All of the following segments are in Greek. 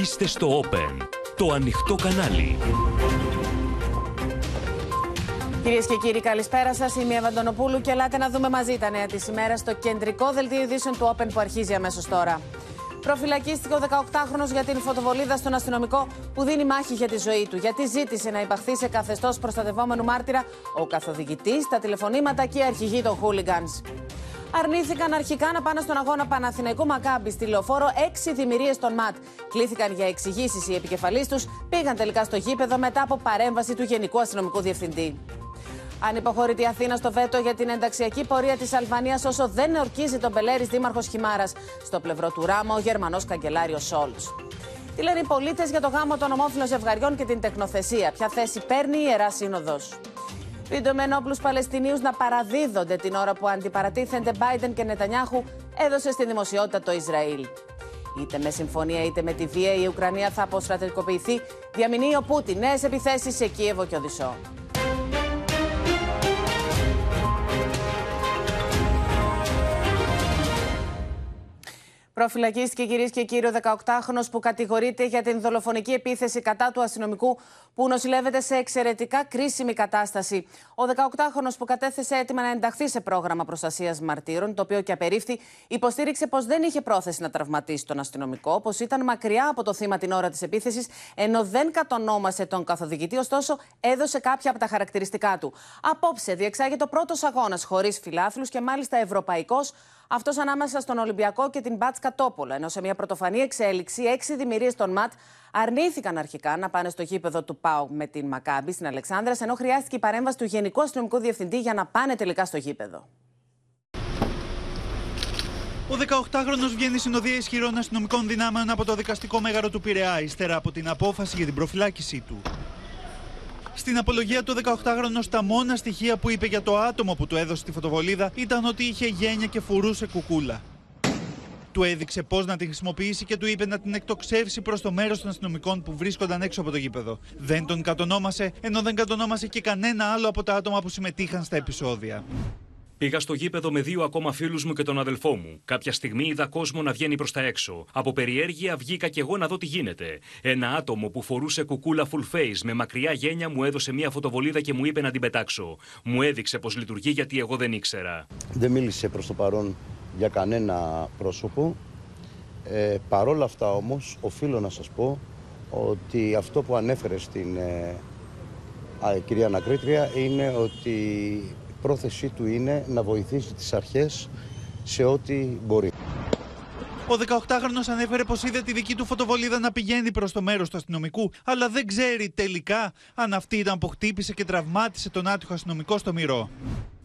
Είστε στο Open, το ανοιχτό κανάλι. Κυρίες και κύριοι, καλησπέρα σας. Είμαι η Ευαντονοπούλου και ελάτε να δούμε μαζί τα νέα της ημέρας στο κεντρικό δελτίο ειδήσεων του Open που αρχίζει αμέσως τώρα. Προφυλακίστηκε ο 18χρονο για την φωτοβολίδα στον αστυνομικό που δίνει μάχη για τη ζωή του, γιατί ζήτησε να υπαχθεί σε καθεστώς προστατευόμενου μάρτυρα ο καθοδηγητής, τα τηλεφωνήματα και η αρχηγοί των χούλιγκανς. Αρνήθηκαν αρχικά να πάνε στον αγώνα Παναθηναϊκού Μακάμπη στη λεωφόρο έξι δημιουργίες των ΜΑΤ. Κλήθηκαν για εξηγήσεις οι επικεφαλεί τους, πήγαν τελικά στο γήπεδο μετά από παρέμβαση του Γενικού Αστυνομικού Διευθυντή. Αν υποχωρεί η Αθήνα στο βέτο για την ενταξιακή πορεία της Αλβανίας όσο δεν ορκίζει τον Πελέρη Δήμαρχος Χιμάρας. Στο πλευρό του Ράμα, ο Γερμανός καγκελάριος Σόλτς. Τι λένε οι πολίτες για το γάμο των ομόφυλων ζευγαριών και την τεχνοθεσία; Ποια θέση παίρνει η Ιερά Σύνοδος; Βίντεο με ενόπλου Παλαιστινίους να παραδίδονται την ώρα που αντιπαρατίθενται Biden και Νετανιάχου έδωσε στη δημοσιότητα το Ισραήλ. Είτε με συμφωνία είτε με τη βία η Ουκρανία θα αποστρατικοποιηθεί, διαμηνύει ο Πούτιν νέες επιθέσεις σε Κίεβο και Οδυσσό. Προφυλακίστηκε κυρίες και κύριοι ο 18χρονο που κατηγορείται για την δολοφονική επίθεση κατά του αστυνομικού που νοσηλεύεται σε εξαιρετικά κρίσιμη κατάσταση. Ο 18χρονο που κατέθεσε έτοιμα να ενταχθεί σε πρόγραμμα προστασίας μαρτύρων, το οποίο και απερίφθη, υποστήριξε πως δεν είχε πρόθεση να τραυματίσει τον αστυνομικό, πως ήταν μακριά από το θύμα την ώρα της επίθεσης, ενώ δεν κατονόμασε τον καθοδηγητή, ωστόσο έδωσε κάποια από τα χαρακτηριστικά του. Απόψε διεξάγεται ο πρώτος αγώνας χωρίς φιλάθλους και μάλιστα ευρωπαϊκός αυτός ανάμεσα στον Ολυμπιακό και την Μπάτσκα Τόπολα. Ενώ σε μια πρωτοφανή εξέλιξη, έξι δημιουργίες των ΜΑΤ αρνήθηκαν αρχικά να πάνε στο γήπεδο του ΠΑΟ με την Μακάμπη στην Αλεξάνδρα, ενώ χρειάστηκε η παρέμβαση του Γενικού Αστυνομικού Διευθυντή για να πάνε τελικά στο γήπεδο. Ο 18χρονο βγαίνει συνοδεία ισχυρών αστυνομικών δυνάμεων από το δικαστικό μέγαρο του Πειραιά, ύστερα από την απόφαση για την προφυλάκησή του. Στην απολογία του 18χρονο, τα μόνα στοιχεία που είπε για το άτομο που του έδωσε τη φωτοβολίδα ήταν ότι είχε γένεια και φορούσε κουκούλα. Του έδειξε πώς να την χρησιμοποιήσει και του είπε να την εκτοξεύσει προς το μέρος των αστυνομικών που βρίσκονταν έξω από το γήπεδο. Δεν τον κατονόμασε, ενώ δεν κατονόμασε και κανένα άλλο από τα άτομα που συμμετείχαν στα επεισόδια. Πήγα στο γήπεδο με δύο ακόμα φίλους μου και τον αδελφό μου. Κάποια στιγμή είδα κόσμο να βγαίνει προς τα έξω. Από περιέργεια βγήκα κι εγώ να δω τι γίνεται. Ένα άτομο που φορούσε κουκούλα full face με μακριά γένια μου έδωσε μια φωτοβολίδα και μου είπε να την πετάξω. Μου έδειξε πώ λειτουργεί γιατί εγώ δεν ήξερα. Δεν μίλησε προς το παρόν για κανένα πρόσωπο. Ε, παρόλα αυτά όμως οφείλω να σας πω ότι αυτό που ανέφερε στην ε, κυρία Ανακρίτρια είναι ότι πρόθεσή του είναι να βοηθήσει τις αρχές σε ό,τι μπορεί. Ο 18χρονος ανέφερε πως είδε τη δική του φωτοβολίδα να πηγαίνει προς το μέρος του αστυνομικού, αλλά δεν ξέρει τελικά αν αυτή ήταν που χτύπησε και τραυμάτισε τον άτυχο αστυνομικό στο μυρό.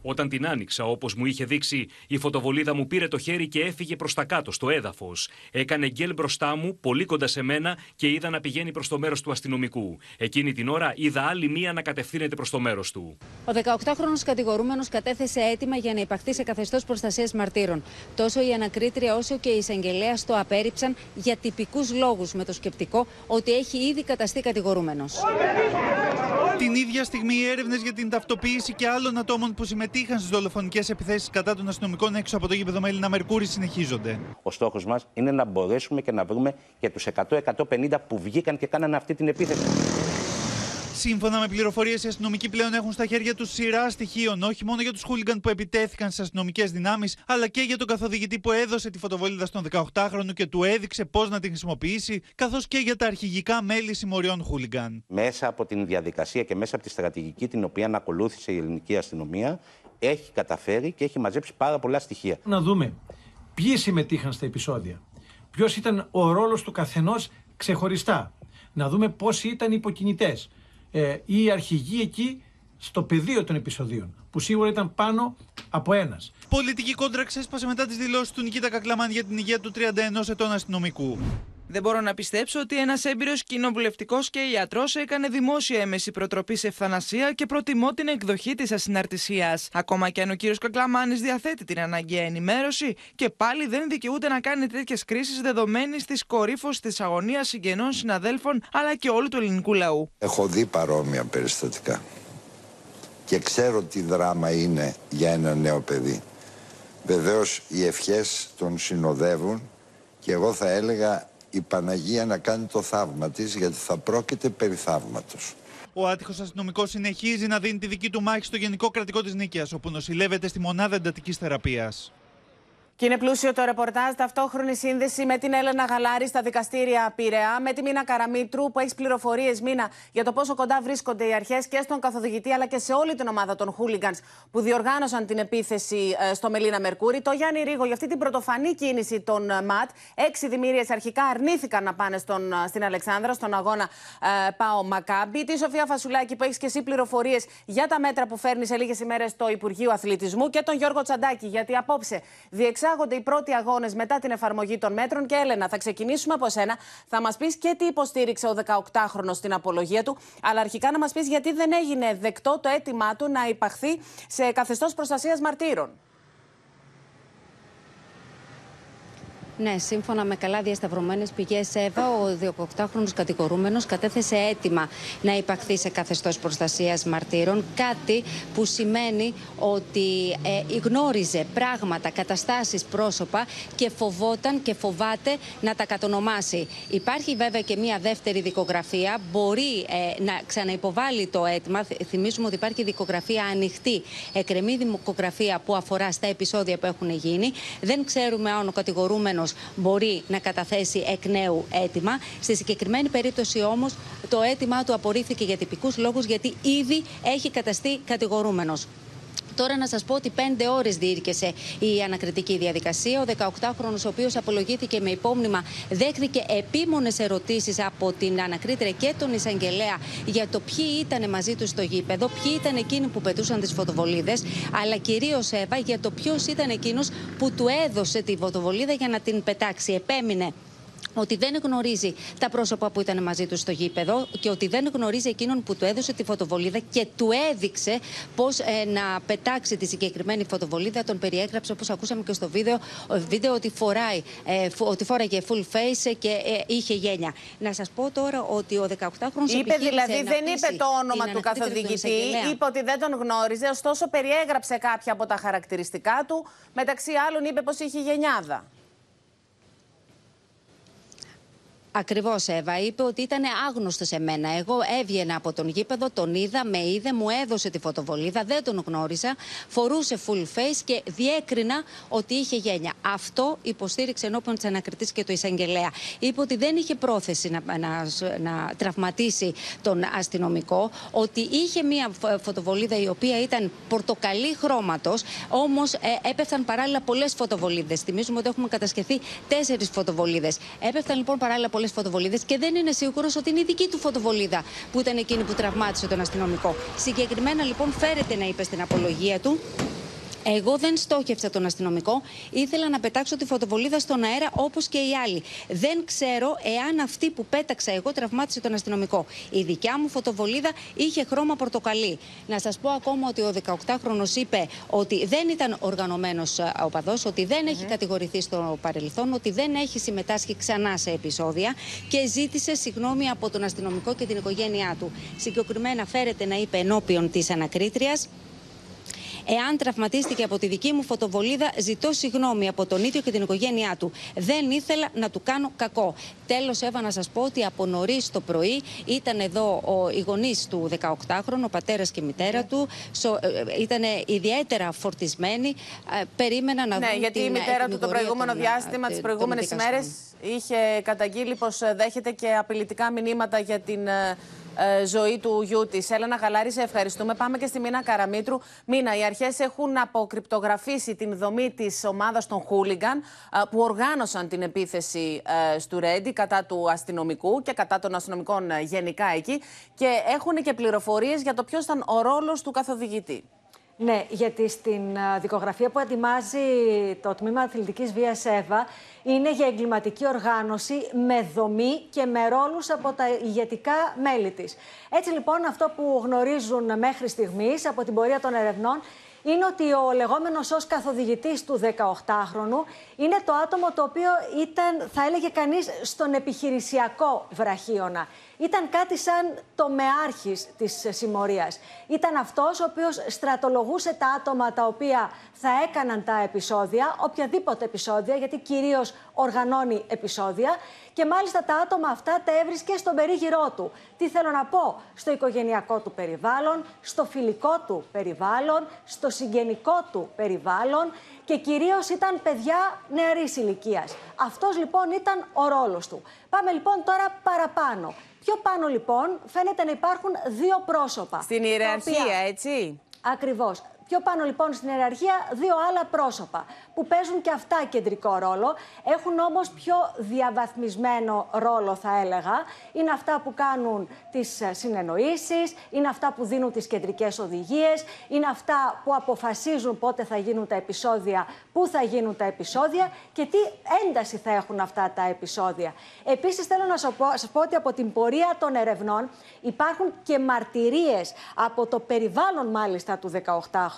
Όταν την άνοιξα, όπως μου είχε δείξει, η φωτοβολίδα μου πήρε το χέρι και έφυγε προς τα κάτω, στο έδαφος. Έκανε γκέλ μπροστά μου, πολύ κοντά σε μένα και είδα να πηγαίνει προς το μέρος του αστυνομικού. Εκείνη την ώρα είδα άλλη μία να κατευθύνεται προς το μέρος του. Ο 18χρονο κατηγορούμενος κατέθεσε αίτημα για να υπαχθεί σε καθεστώς προστασίας μαρτύρων. Τόσο η ανακρίτρια όσο και η εισαγγελέα το απέρριψαν για τυπικούς λόγους, με το σκεπτικό ότι έχει ήδη καταστεί κατηγορούμενος. Την ίδια στιγμή οι έρευνες για την ταυτοποίηση και άλλων ατόμων που συμμετείχαν στις δολοφονικές επιθέσεις κατά των αστυνομικών έξω από το γήπεδο Μέλινα Μερκούρη συνεχίζονται. Ο στόχος μας είναι να μπορέσουμε και να βρούμε και τους 100-150 που βγήκαν και κάνανε αυτή την επίθεση. Σύμφωνα με πληροφορίες, οι αστυνομικοί πλέον έχουν στα χέρια τους σειρά στοιχείων, όχι μόνο για τους χούλιγκαν που επιτέθηκαν στις αστυνομικές δυνάμεις, αλλά και για τον καθοδηγητή που έδωσε τη φωτοβολίδα στον 18χρονο και του έδειξε πώς να την χρησιμοποιήσει, καθώς και για τα αρχηγικά μέλη συμμοριών χούλιγκαν. Μέσα από την διαδικασία και μέσα από τη στρατηγική την οποία ακολούθησε η ελληνική αστυνομία, έχει καταφέρει και έχει μαζέψει πάρα πολλά στοιχεία. Να δούμε ποιοι συμμετείχαν στα επεισόδια; Ποιος ήταν ο ρόλος του καθενός ξεχωριστά; Να δούμε πόσοι ήταν οι υποκινητές ε, ή αρχηγοί εκεί στο πεδίο των επεισοδίων, που σίγουρα ήταν πάνω από ένας. Πολιτική κόντρα ξέσπασε μετά τις δηλώσεις του Νικήτα Κακλαμάν για την υγεία του 31 ετών αστυνομικού. Δεν μπορώ να πιστέψω ότι ένας έμπειρος κοινοβουλευτικός και ιατρός έκανε δημόσια έμεση προτροπής σε ευθανασία και προτιμώ την εκδοχή της ασυναρτησίας. Ακόμα και αν ο κύριος Κακλαμάνης διαθέτει την αναγκαία ενημέρωση και πάλι δεν δικαιούται να κάνει τέτοιες κρίσεις δεδομένης της κορύφωσης της αγωνίας συγγενών συναδέλφων αλλά και όλου του ελληνικού λαού. Έχω δει παρόμοια περιστατικά και ξέρω τι δράμα είναι για ένα νέο παιδί. Βεβαίως οι ευχές τον συνοδεύουν και εγώ θα έλεγα η Παναγία να κάνει το θαύμα της γιατί θα πρόκειται περί θαύματος. Ο άτυχος αστυνομικός συνεχίζει να δίνει τη δική του μάχη στο Γενικό Κρατικό της Νίκαιας, όπου νοσηλεύεται στη μονάδα εντατικής θεραπείας. Και είναι πλούσιο το ρεπορτάζ. Ταυτόχρονη σύνδεση με την Έλενα Γαλάρη στα δικαστήρια Πειραιά, με τη Μίνα Καραμίτρου, που έχει πληροφορίες, Μίνα, για το πόσο κοντά βρίσκονται οι αρχές και στον καθοδηγητή, αλλά και σε όλη την ομάδα των Χούλιγκανς που διοργάνωσαν την επίθεση ε, στο Μελίνα Μερκούρη. Το Γιάννη Ρίγο για αυτή την πρωτοφανή κίνηση των ε, ΜΑΤ. Έξι δημιουργίες αρχικά αρνήθηκαν να πάνε στον, ε, στην Αλεξάνδρα, στον αγώνα ε, Πάο Μακάμπι. Τη Σοφία Φασουλάκη, που έχεις και εσύ πληροφορίες για τα μέτρα που φέρνεις σε λίγες ημέρες στο Υπουργείο Αθλητισμού. Και τον Γιώργο Τσαντάκη, γιατί απόψε διεξάγονται διεξάγονται οι πρώτοι αγώνες μετά την εφαρμογή των μέτρων. Και Έλενα, θα ξεκινήσουμε από σένα. Θα μας πεις και τι υποστήριξε ο 18χρονο στην απολογία του, αλλά αρχικά να μας πεις γιατί δεν έγινε δεκτό το αίτημά του να υπαχθεί σε καθεστώς προστασίας μαρτύρων. Ναι, σύμφωνα με καλά διασταυρωμένες πηγές ΕΒΑ, ο 18χρονο κατηγορούμενος κατέθεσε αίτημα να υπαχθεί σε καθεστώς προστασίας μαρτύρων. Κάτι που σημαίνει ότι ε, γνώριζε πράγματα, καταστάσεις, πρόσωπα και φοβόταν και φοβάται να τα κατονομάσει. Υπάρχει βέβαια και μία δεύτερη δικογραφία. Μπορεί ε, να ξαναυποβάλει το αίτημα. Θυμίζουμε ότι υπάρχει δικογραφία ανοιχτή, εκρεμή δικογραφία που αφορά στα επεισόδια που έχουν γίνει. Δεν ξέρουμε αν ο κατηγορούμενος μπορεί να καταθέσει εκ νέου αίτημα. Στη συγκεκριμένη περίπτωση όμως το αίτημά του απορρίφθηκε για τυπικούς λόγους γιατί ήδη έχει καταστεί κατηγορούμενος. Τώρα να σας πω ότι πέντε ώρες διήρκεσε η ανακριτική διαδικασία. Ο 18χρονο, ο οποίος απολογήθηκε με υπόμνημα, δέχθηκε επίμονες ερωτήσεις από την ανακρίτρια και τον εισαγγελέα για το ποιοι ήταν μαζί τους στο γήπεδο, ποιοι ήταν εκείνοι που πετούσαν τις φωτοβολίδες, αλλά κυρίως Εύα για το ποιος ήταν εκείνος που του έδωσε τη φωτοβολίδα για να την πετάξει. Επέμεινε ότι δεν γνωρίζει τα πρόσωπα που ήταν μαζί του στο γήπεδο και ότι δεν γνωρίζει εκείνον που του έδωσε τη φωτοβολίδα και του έδειξε πώς ε, να πετάξει τη συγκεκριμένη φωτοβολίδα. Τον περιέγραψε, όπως ακούσαμε και στο βίντεο, βίντεο ότι, φοράει, ε, ότι φόραγε full face και ε, είχε γένια. Να σας πω τώρα ότι ο 18χρονο. Είπε δηλαδή, δεν είπε το όνομα του καθοδηγητή, είπε ότι δεν τον γνώριζε, ωστόσο περιέγραψε κάποια από τα χαρακτηριστικά του. Μεταξύ άλλων, είπε πως είχε γενιάδα. Ακριβώς, Εύα. Είπε ότι ήταν άγνωστο σε μένα. Εγώ έβγαινα από τον γήπεδο, τον είδα, με είδε, μου έδωσε τη φωτοβολίδα, δεν τον γνώριζα. Φορούσε full face και διέκρινα ότι είχε γένια. Αυτό υποστήριξε ενώπιον της ανακριτής και του εισαγγελέα. Είπε ότι δεν είχε πρόθεση να, να, να τραυματίσει τον αστυνομικό, ότι είχε μία φωτοβολίδα η οποία ήταν πορτοκαλί χρώματος, όμως ε, έπεφταν παράλληλα πολλές φωτοβολίδες. Θυμίζουμε ότι έχουμε κατασκευθεί τέσσερις φωτοβολίδες. Έπεφταν λοιπόν παράλληλα πολλές φωτοβολίδες και δεν είναι σίγουρος ότι είναι η δική του φωτοβολίδα που ήταν εκείνη που τραυμάτισε τον αστυνομικό. Συγκεκριμένα λοιπόν φέρεται να είπε στην απολογία του εγώ δεν στόχευσα τον αστυνομικό. Ήθελα να πετάξω τη φωτοβολίδα στον αέρα όπως και οι άλλοι. Δεν ξέρω εάν αυτή που πέταξα εγώ τραυμάτισε τον αστυνομικό. Η δικιά μου φωτοβολίδα είχε χρώμα πορτοκαλί. Να σας πω ακόμα ότι ο 18χρονο είπε ότι δεν ήταν οργανωμένος ε, οπαδό, ότι δεν έχει κατηγορηθεί στο παρελθόν, ότι δεν έχει συμμετάσχει ξανά σε επεισόδια και ζήτησε συγγνώμη από τον αστυνομικό και την οικογένειά του. Συγκεκριμένα φέρεται να είπε ενώπιον της ανακρίτριας. Εάν τραυματίστηκε από τη δική μου φωτοβολίδα, ζητώ συγγνώμη από τον ίδιο και την οικογένειά του. Δεν ήθελα να του κάνω κακό. Τέλος, έβα να σας πω ότι από νωρίς το πρωί ήταν εδώ ο, οι γονείς του 18χρονου, ο πατέρας και η μητέρα του. Ε, ε, ήταν ιδιαίτερα φορτισμένοι. Ε, περίμενα να ναι, δουν γιατί η μητέρα του το προηγούμενο διάστημα, τις προηγούμενες ημέρες, είχε καταγγείλει πως δέχεται και απειλητικά μηνύματα για την ε, ζωή του γιού της. Έλενα Γαλάρη, σε ευχαριστούμε. Πάμε και στη Μίνα Καραμίτρου. Μίνα, οι αρχές έχουν αποκρυπτογραφήσει την δομή της ομάδας των Χούλιγκαν ε, που οργάνωσαν την επίθεση ε, στο Ρέντι κατά του αστυνομικού και κατά των αστυνομικών γενικά εκεί. Και έχουν και πληροφορίες για το ποιος ήταν ο ρόλος του καθοδηγητή. Ναι, γιατί στην δικογραφία που ετοιμάζει το Τμήμα Αθλητικής Βίας ΕΒΑ είναι για εγκληματική οργάνωση με δομή και με ρόλους από τα ηγετικά μέλη της. Έτσι λοιπόν αυτό που γνωρίζουν μέχρι στιγμής από την πορεία των ερευνών είναι ότι ο λεγόμενος ως καθοδηγητής του 18χρονου είναι το άτομο το οποίο ήταν, θα έλεγε κανείς, στον επιχειρησιακό βραχίωνα. Ήταν κάτι σαν το μεάρχης της συμμορίας. Ήταν αυτός ο οποίος στρατολογούσε τα άτομα τα οποία θα έκαναν τα επεισόδια, οποιαδήποτε επεισόδια, γιατί κυρίως οργανώνει επεισόδια και μάλιστα τα άτομα αυτά τα έβρισκε στον περίγυρό του. Τι θέλω να πω, στο οικογενειακό του περιβάλλον, στο φιλικό του περιβάλλον, στο συγγενικό του περιβάλλον και κυρίως ήταν παιδιά νεαρής ηλικίας. Αυτός λοιπόν ήταν ο ρόλος του. Πάμε λοιπόν τώρα παραπάνω. Πιο πάνω λοιπόν φαίνεται να υπάρχουν δύο πρόσωπα. Στην ιεραρχία, έτσι. Ακριβώς. Πιο πάνω λοιπόν στην ιεραρχία δύο άλλα πρόσωπα που παίζουν και αυτά κεντρικό ρόλο. Έχουν όμως πιο διαβαθμισμένο ρόλο θα έλεγα. Είναι αυτά που κάνουν τις ε, συνεννοήσεις, είναι αυτά που δίνουν τις κεντρικές οδηγίες, είναι αυτά που αποφασίζουν πότε θα γίνουν τα επεισόδια, πού θα γίνουν τα επεισόδια και τι ένταση θα έχουν αυτά τα επεισόδια. Επίσης θέλω να σας πω, σας πω ότι από την πορεία των ερευνών υπάρχουν και μαρτυρίες από το περιβάλλον μάλιστα του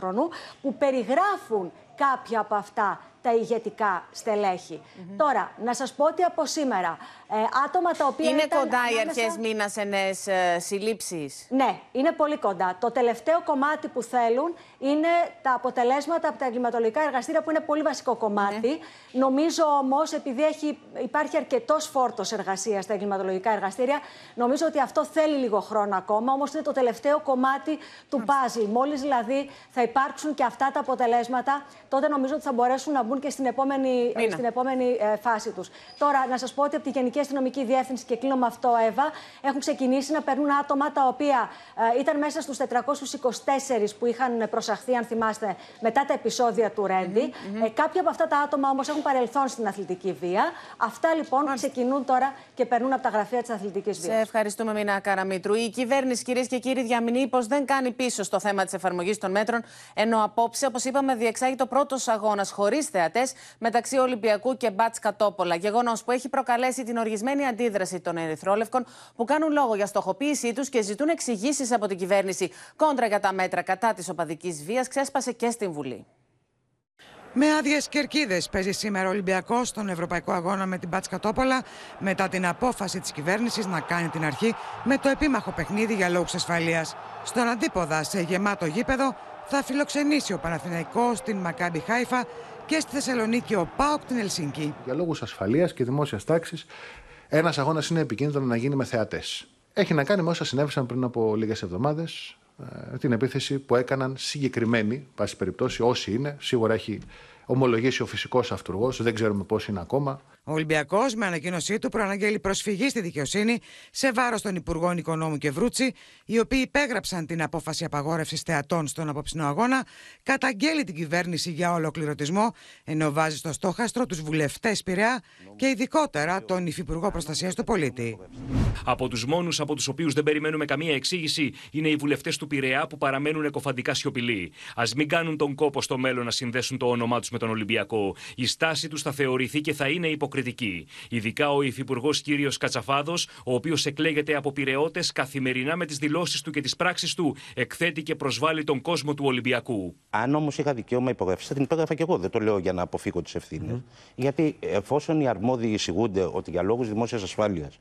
18χρονου που περιγράφουν κάποια από αυτά τα ηγετικά στελέχη. Τώρα, να σας πω ότι από σήμερα ε, άτομα τα οποία Είναι ήταν κοντά οι ανάμεσα- αρχές μήνας σε νέες ε, συλλήψεις; ναι, είναι πολύ κοντά. Το τελευταίο κομμάτι που θέλουν είναι τα αποτελέσματα από τα εγκληματολογικά εργαστήρια, που είναι πολύ βασικό κομμάτι. Νομίζω όμως, επειδή έχει, υπάρχει αρκετός φόρτος εργασίας στα εγκληματολογικά εργαστήρια, νομίζω ότι αυτό θέλει λίγο χρόνο ακόμα. Όμως είναι το τελευταίο κομμάτι του παζλ. Μόλις δηλαδή θα υπάρξουν και αυτά τα αποτελέσματα, τότε νομίζω ότι θα μπορέσουν να μπουν και στην επόμενη, Μήνα. στην επόμενη ε, φάση τους. Τώρα, να σας πω ότι από τη Γενική Αστυνομική Διεύθυνση, και κλείνω με αυτό, Εύα, έχουν ξεκινήσει να περνούν άτομα τα οποία ε, ήταν μέσα στους 424 που είχαν προσαχθεί, αν θυμάστε, μετά τα επεισόδια του ρεντι Ε, κάποια από αυτά τα άτομα όμως έχουν παρελθόν στην αθλητική βία. Αυτά λοιπόν ξεκινούν τώρα και περνούν από τα γραφεία της αθλητικής Σε βίας. ευχαριστούμε, Μινά Καραμίτρου. Η κυβέρνηση, κυρίες και κύριοι, διαμηνύει πως δεν κάνει πίσω στο θέμα της εφαρμογής των μέτρων, ενώ απόψε, όπως είπαμε, διεξάγει το πρώτο αγώνας χωρίς θεατές μεταξύ Ολυμπιακού και Μπάτς Κατόπολα. Γεγονός που έχει προκαλέσει την οργισμένη αντίδραση των Ερυθρόλευκων που κάνουν λόγο για στοχοποίησή τους και ζητούν εξηγήσεις από την κυβέρνηση. Κόντρα για τα μέτρα κατά της οπαδικής βίας ξέσπασε και στην Βουλή. Με άδειες κερκίδες παίζει σήμερα ο Ολυμπιακός στον Ευρωπαϊκό Αγώνα με την Μπάτς Κατόπολα μετά την απόφαση της κυβέρνησης να κάνει την αρχή με το επίμαχο παιχνίδι για λόγους ασφαλείας. Στον αντίποδα, σε γεμάτο γήπεδο, θα φιλοξενήσει ο Παναθηναϊκός την Μακάμπι Χάιφα και στη Θεσσαλονίκη ο Πάοκ την Ελσίνκη. Για λόγους ασφαλείας και δημόσιας τάξης, ένας αγώνας είναι επικίνδυνο να γίνει με θεατές. Έχει να κάνει με όσα συνέβησαν πριν από λίγες εβδομάδες, την επίθεση που έκαναν συγκεκριμένοι, πάση περιπτώσει, όσοι είναι. Σίγουρα έχει ομολογήσει ο φυσικός αυτούργος, δεν ξέρουμε πώ είναι ακόμα. Ο Ολυμπιακός, με ανακοίνωσή του, προαναγγέλει προσφυγή στη δικαιοσύνη σε βάρος των Υπουργών Οικονόμου και Βρούτσι, οι οποίοι υπέγραψαν την απόφαση απαγόρευσης θεατών στον απόψινό αγώνα, καταγγέλει την κυβέρνηση για ολοκληρωτισμό, ενώ βάζει στο στόχαστρο τους βουλευτές Πειραιά και ειδικότερα τον Υφυπουργό Προστασίας του Πολίτη. Από τους μόνους από τους οποίους δεν περιμένουμε καμία εξήγηση είναι οι βουλευτές του Πειραιά που παραμένουν εκοφαντικά σιωπηλοί. Α μην κάνουν τον κόπο στο μέλλον να συνδέσουν το όνομά τους με τον Ολυμπιακό. Η στάση τους θα θεωρηθεί και θα είναι υποκριτική. Ειδικά ο Υφυπουργός κ. Κατσαφάδος, ο οποίος εκλέγεται από πειραιώτε καθημερινά με τις δηλώσεις του και τις πράξεις του, εκθέτει και προσβάλλει τον κόσμο του Ολυμπιακού. Αν όμως είχα δικαίωμα υπογραφής, θα την υπέγραφα και εγώ. Δεν το λέω για να αποφύγω τις ευθύνες. Γιατί εφόσον οι αρμόδιοι εισηγούνται ότι για λόγους δημόσιας ασφάλειας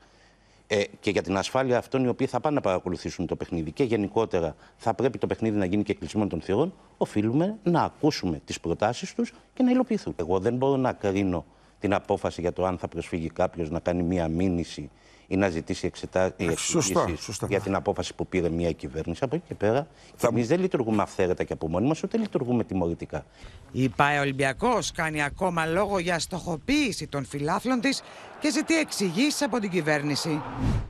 ε, και για την ασφάλεια αυτών οι οποίοι θα πάνε να παρακολουθήσουν το παιχνίδι και γενικότερα θα πρέπει το παιχνίδι να γίνει και κλεισμένο των θυρών, οφείλουμε να ακούσουμε τις προτάσεις τους και να υλοποιηθούν. Εγώ δεν μπορώ να κρίνω την απόφαση για το αν θα προσφύγει κάποιος να κάνει μία μήνυση ή να ζητήσει εξετά... σωστά, εξηγήσεις σωστά. για την απόφαση που πήρε μια κυβέρνηση. Από εκεί και πέρα, εμείς δεν λειτουργούμε αυθαίρετα και από μόνοι μας, ούτε λειτουργούμε τιμωρητικά. Η ΠΑΕ Ολυμπιακός κάνει ακόμα λόγο για στοχοποίηση των φιλάθλων της και ζητεί εξηγήσεις από την κυβέρνηση.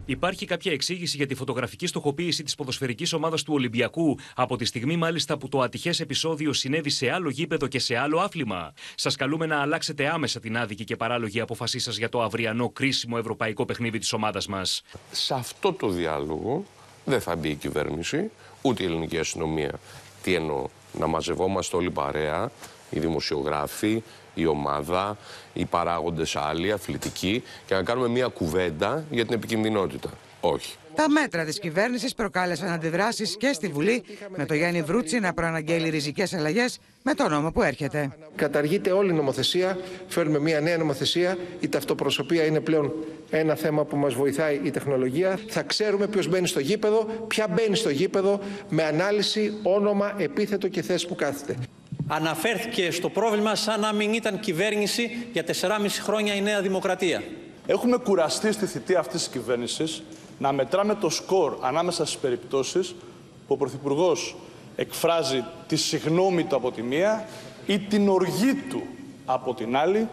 Υπάρχει κάποια εξήγηση για τη φωτογραφική στοχοποίηση της ποδοσφαιρικής ομάδας του Ολυμπιακού από τη στιγμή μάλιστα που το ατυχές επεισόδιο συνέβη σε άλλο γήπεδο και σε άλλο άθλημα. Σας καλούμε να αλλάξετε άμεσα την άδικη και παράλογη απόφασή σας για το αυριανό κρίσιμο ευρωπαϊκό παιχνίδι της ομάδας μας. Σε αυτό το διάλογο δεν θα μπει η κυβέρνηση, ούτε η ελληνική αστυνομία. Τι εννοώ, να μαζευόμαστε όλοι παρέα, οι δημοσιογράφοι, η ομάδα, οι παράγοντες άλλοι, αθλητικοί και να κάνουμε μια κουβέντα για την επικινδυνότητα. Όχι. Τα μέτρα της κυβέρνησης προκάλεσαν αντιδράσεις και στη Βουλή, με το Γιάννη Βρούτσι να προαναγγέλει ριζικές αλλαγές με το νόμο που έρχεται. Καταργείται όλη η νομοθεσία, φέρνουμε μια νέα νομοθεσία. Η ταυτοπροσωπία είναι πλέον ένα θέμα που μας βοηθάει η τεχνολογία. Θα ξέρουμε ποιος μπαίνει στο γήπεδο, ποια μπαίνει στο γήπεδο, με ανάλυση, όνομα, επίθετο και θέση που κάθεται. αναφέρθηκε στο πρόβλημα σαν να μην ήταν κυβέρνηση για 4,5 χρόνια η Νέα Δημοκρατία. Έχουμε κουραστεί στη θητεία αυτής της κυβέρνησης να μετράμε το σκορ ανάμεσα στις περιπτώσεις που ο Πρωθυπουργός εκφράζει τη συγνώμη του από τη μία ή την οργή του από την άλλη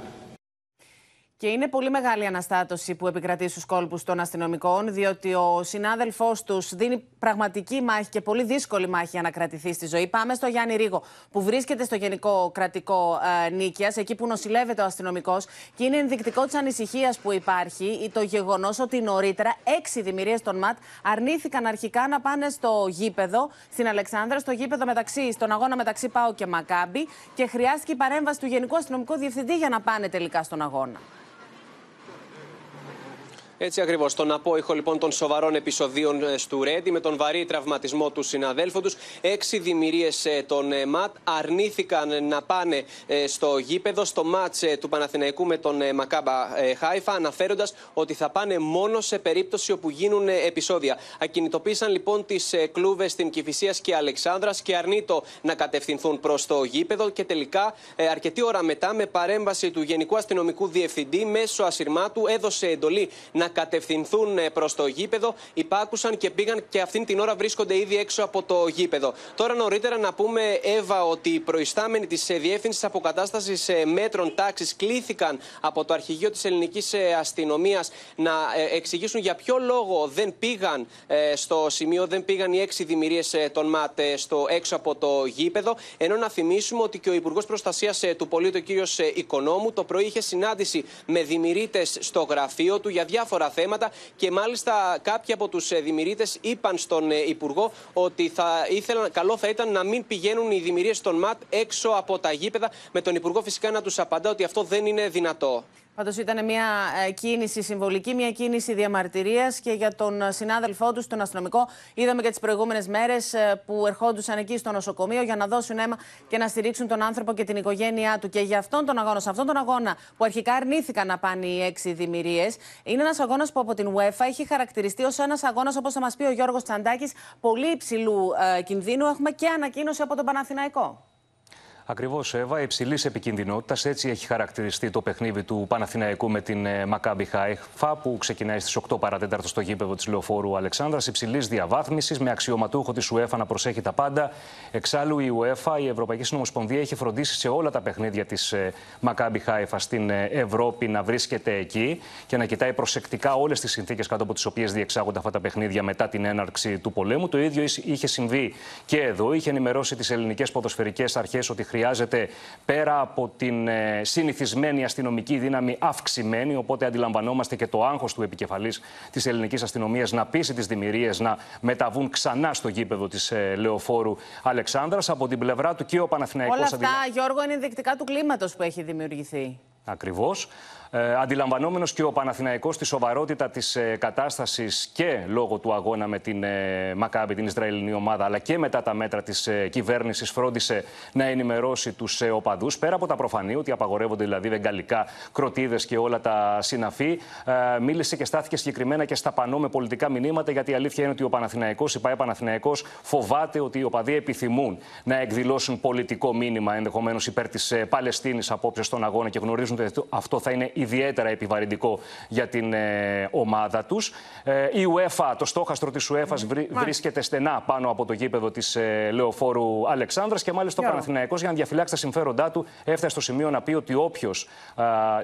και είναι πολύ μεγάλη αναστάτωση που επικρατεί στους κόλπους των αστυνομικών, διότι ο συνάδελφός τους δίνει πραγματική μάχη και πολύ δύσκολη μάχη για να κρατηθεί στη ζωή. Πάμε στο Γιάννη Ρίγο, που βρίσκεται στο Γενικό Κρατικό ε, Νίκαια, εκεί που νοσηλεύεται ο αστυνομικός. Και είναι ενδεικτικό της ανησυχίας που υπάρχει το γεγονός ότι νωρίτερα έξι δημιουργίες των ΜΑΤ αρνήθηκαν αρχικά να πάνε στο γήπεδο στην Αλεξάνδρα, στο γήπεδο μεταξύ, στον αγώνα μεταξύ Πάου και Μακάμπη. Και χρειάστηκε η παρέμβαση του Γενικού Αστυνομικού Διευθυντή για να πάνε τελικά στον αγώνα. Έτσι ακριβώς. Τον απόϊχο λοιπόν των σοβαρών επεισοδίων ε, του Ρέντι με τον βαρύ τραυματισμό του συναδέλφου τους. Έξι δημιουργίες ε, των ε, ΜΑΤ αρνήθηκαν να πάνε στο γήπεδο, στο ΜΑΤ του Παναθηναϊκού με τον Μακάμπα Χάιφα, αναφέροντας ότι θα πάνε μόνο σε περίπτωση όπου γίνουν επεισόδια. Ακινητοποίησαν λοιπόν τις κλούβες στην Κυφυσίας και Αλεξάνδρας και αρνείτο να κατευθυνθούν προς το γήπεδο. Και τελικά, αρκετή ώρα μετά, με παρέμβαση του Γενικού Αστυνομικού Διευθυντή, μέσω ασυρμάτου έδωσε εντολή να να κατευθυνθούν ε, προς το γήπεδο. Υπάκουσαν και πήγαν και αυτήν την ώρα βρίσκονται ήδη έξω από το γήπεδο. Τώρα νωρίτερα να πούμε, Εύα, ότι οι προϊστάμενοι της ε, Διεύθυνσης Αποκατάστασης ε, Μέτρων Τάξης κλήθηκαν από το αρχηγείο της Ελληνικής Αστυνομίας να εξηγήσουν για ποιο λόγο δεν πήγαν στο σημείο, δεν πήγαν οι έξι διμοιρίες των ΜΑΤ στο έξω από το γήπεδο. Ενώ να θυμίσουμε ότι και ο Υπουργός Προστασίας του Πολίτη, ο κ. Οικονόμου, το πρωί είχε συνάντηση με διμοιρίτες στο γραφείο του για διάφορα διάφορα θέματα και μάλιστα κάποιοι από τους ε, δημιουργήτε είπαν στον ε, Υπουργό ότι θα ήθελαν, καλό θα ήταν να μην πηγαίνουν οι δημιουργίες των ΜΑΤ έξω από τα γήπεδα. Με τον Υπουργό φυσικά να τους απαντά ότι αυτό δεν είναι δυνατό. Πάντως ήταν μια ε, κίνηση συμβολική, μια κίνηση διαμαρτυρίας και για τον ε, συνάδελφό τους, τον αστυνομικό. Είδαμε και τις προηγούμενες μέρες ε, που ερχόντουσαν εκεί στο νοσοκομείο για να δώσουν αίμα και να στηρίξουν τον άνθρωπο και την οικογένειά του. Και για αυτόν τον αγώνα, σε αυτόν τον αγώνα που αρχικά αρνήθηκαν να πάνε οι έξι δημιουργίες, είναι ένας αγώνας που από την UEFA έχει χαρακτηριστεί ως ένας αγώνας, όπως θα μας πει ο Γιώργος Τσαντάκης, πολύ υψηλού ε, κινδύνου. Έχουμε και ανακοίνωση από τον Παναθηναϊκό. Ακριβώς, Εύα, υψηλής επικινδυνότητα. Έτσι έχει χαρακτηριστεί το παιχνίδι του Παναθηναϊκού με την ε, Μακάμπι Χάιφα, που ξεκινάει στις 8 παρατέταρτο στο γήπεδο της Λεωφόρου Αλεξάνδρας. Υψηλής διαβάθμισης, με αξιωματούχο της UEFA να προσέχει τα πάντα. Εξάλλου, η UEFA, η Ευρωπαϊκή Συνομοσπονδία, έχει φροντίσει σε όλα τα παιχνίδια της ε, Μακάμπι Χάιφα στην ε, Ευρώπη να βρίσκεται εκεί και να κοιτάει προσεκτικά όλες τις συνθήκες κάτω από τις οποίες διεξάγονται αυτά τα παιχνίδια μετά την έναρξη του πολέμου. Το ίδιο είχε συμβεί και εδώ. Είχε ενημερώσει τις ελληνικές ποδοσφαιρικές αρχές ότι χρειάζεται πέρα από την ε, συνηθισμένη αστυνομική δύναμη αυξημένη. Οπότε αντιλαμβανόμαστε και το άγχος του επικεφαλής της ελληνικής αστυνομίας να πείσει τις δημιουργίες να μεταβούν ξανά στο γήπεδο της ε, Λεωφόρου Αλεξάνδρας. Από την πλευρά του και ο Παναθηναϊκός... Όλα αυτά, Γιώργο, είναι ενδεικτικά του κλίματος που έχει δημιουργηθεί. Ακριβώς. Ε, αντιλαμβανόμενος και ο Παναθηναϊκός τη σοβαρότητα της ε, κατάστασης και λόγω του αγώνα με την ε, Μακάμπη, την Ισραηλινή ομάδα, αλλά και μετά τα μέτρα της ε, κυβέρνησης φρόντισε να ενημερώσει τους ε, οπαδούς, πέρα από τα προφανή, ότι απαγορεύονται δηλαδή βεγγαλικά, κροτίδες και όλα τα συναφή, ε, μίλησε και στάθηκε συγκεκριμένα και στα πανό με πολιτικά μηνύματα, γιατί η αλήθεια είναι ότι ο Παναθηναϊκός, η ΠΑΕ Παναθηναϊκός, φοβάται ότι οι οπαδοί επιθυμούν να εκδηλώσουν πολιτικό μήνυμα ενδεχομένως υπέρ της ε, Παλαιστίνης απόψε στον αγώνα και γνωρίζουν ότι αυτό θα είναι ιδιαίτερα επιβαρυντικό για την ε, ομάδα τους. Ε, η UEFA, το στόχαστρο της UEFA βρίσκεται στενά πάνω από το γήπεδο της ε, Λεωφόρου Αλεξάνδρας και μάλιστα ο Παναθηναϊκός για να διαφυλάξει τα συμφέροντά του έφτασε στο σημείο να πει ότι όποιος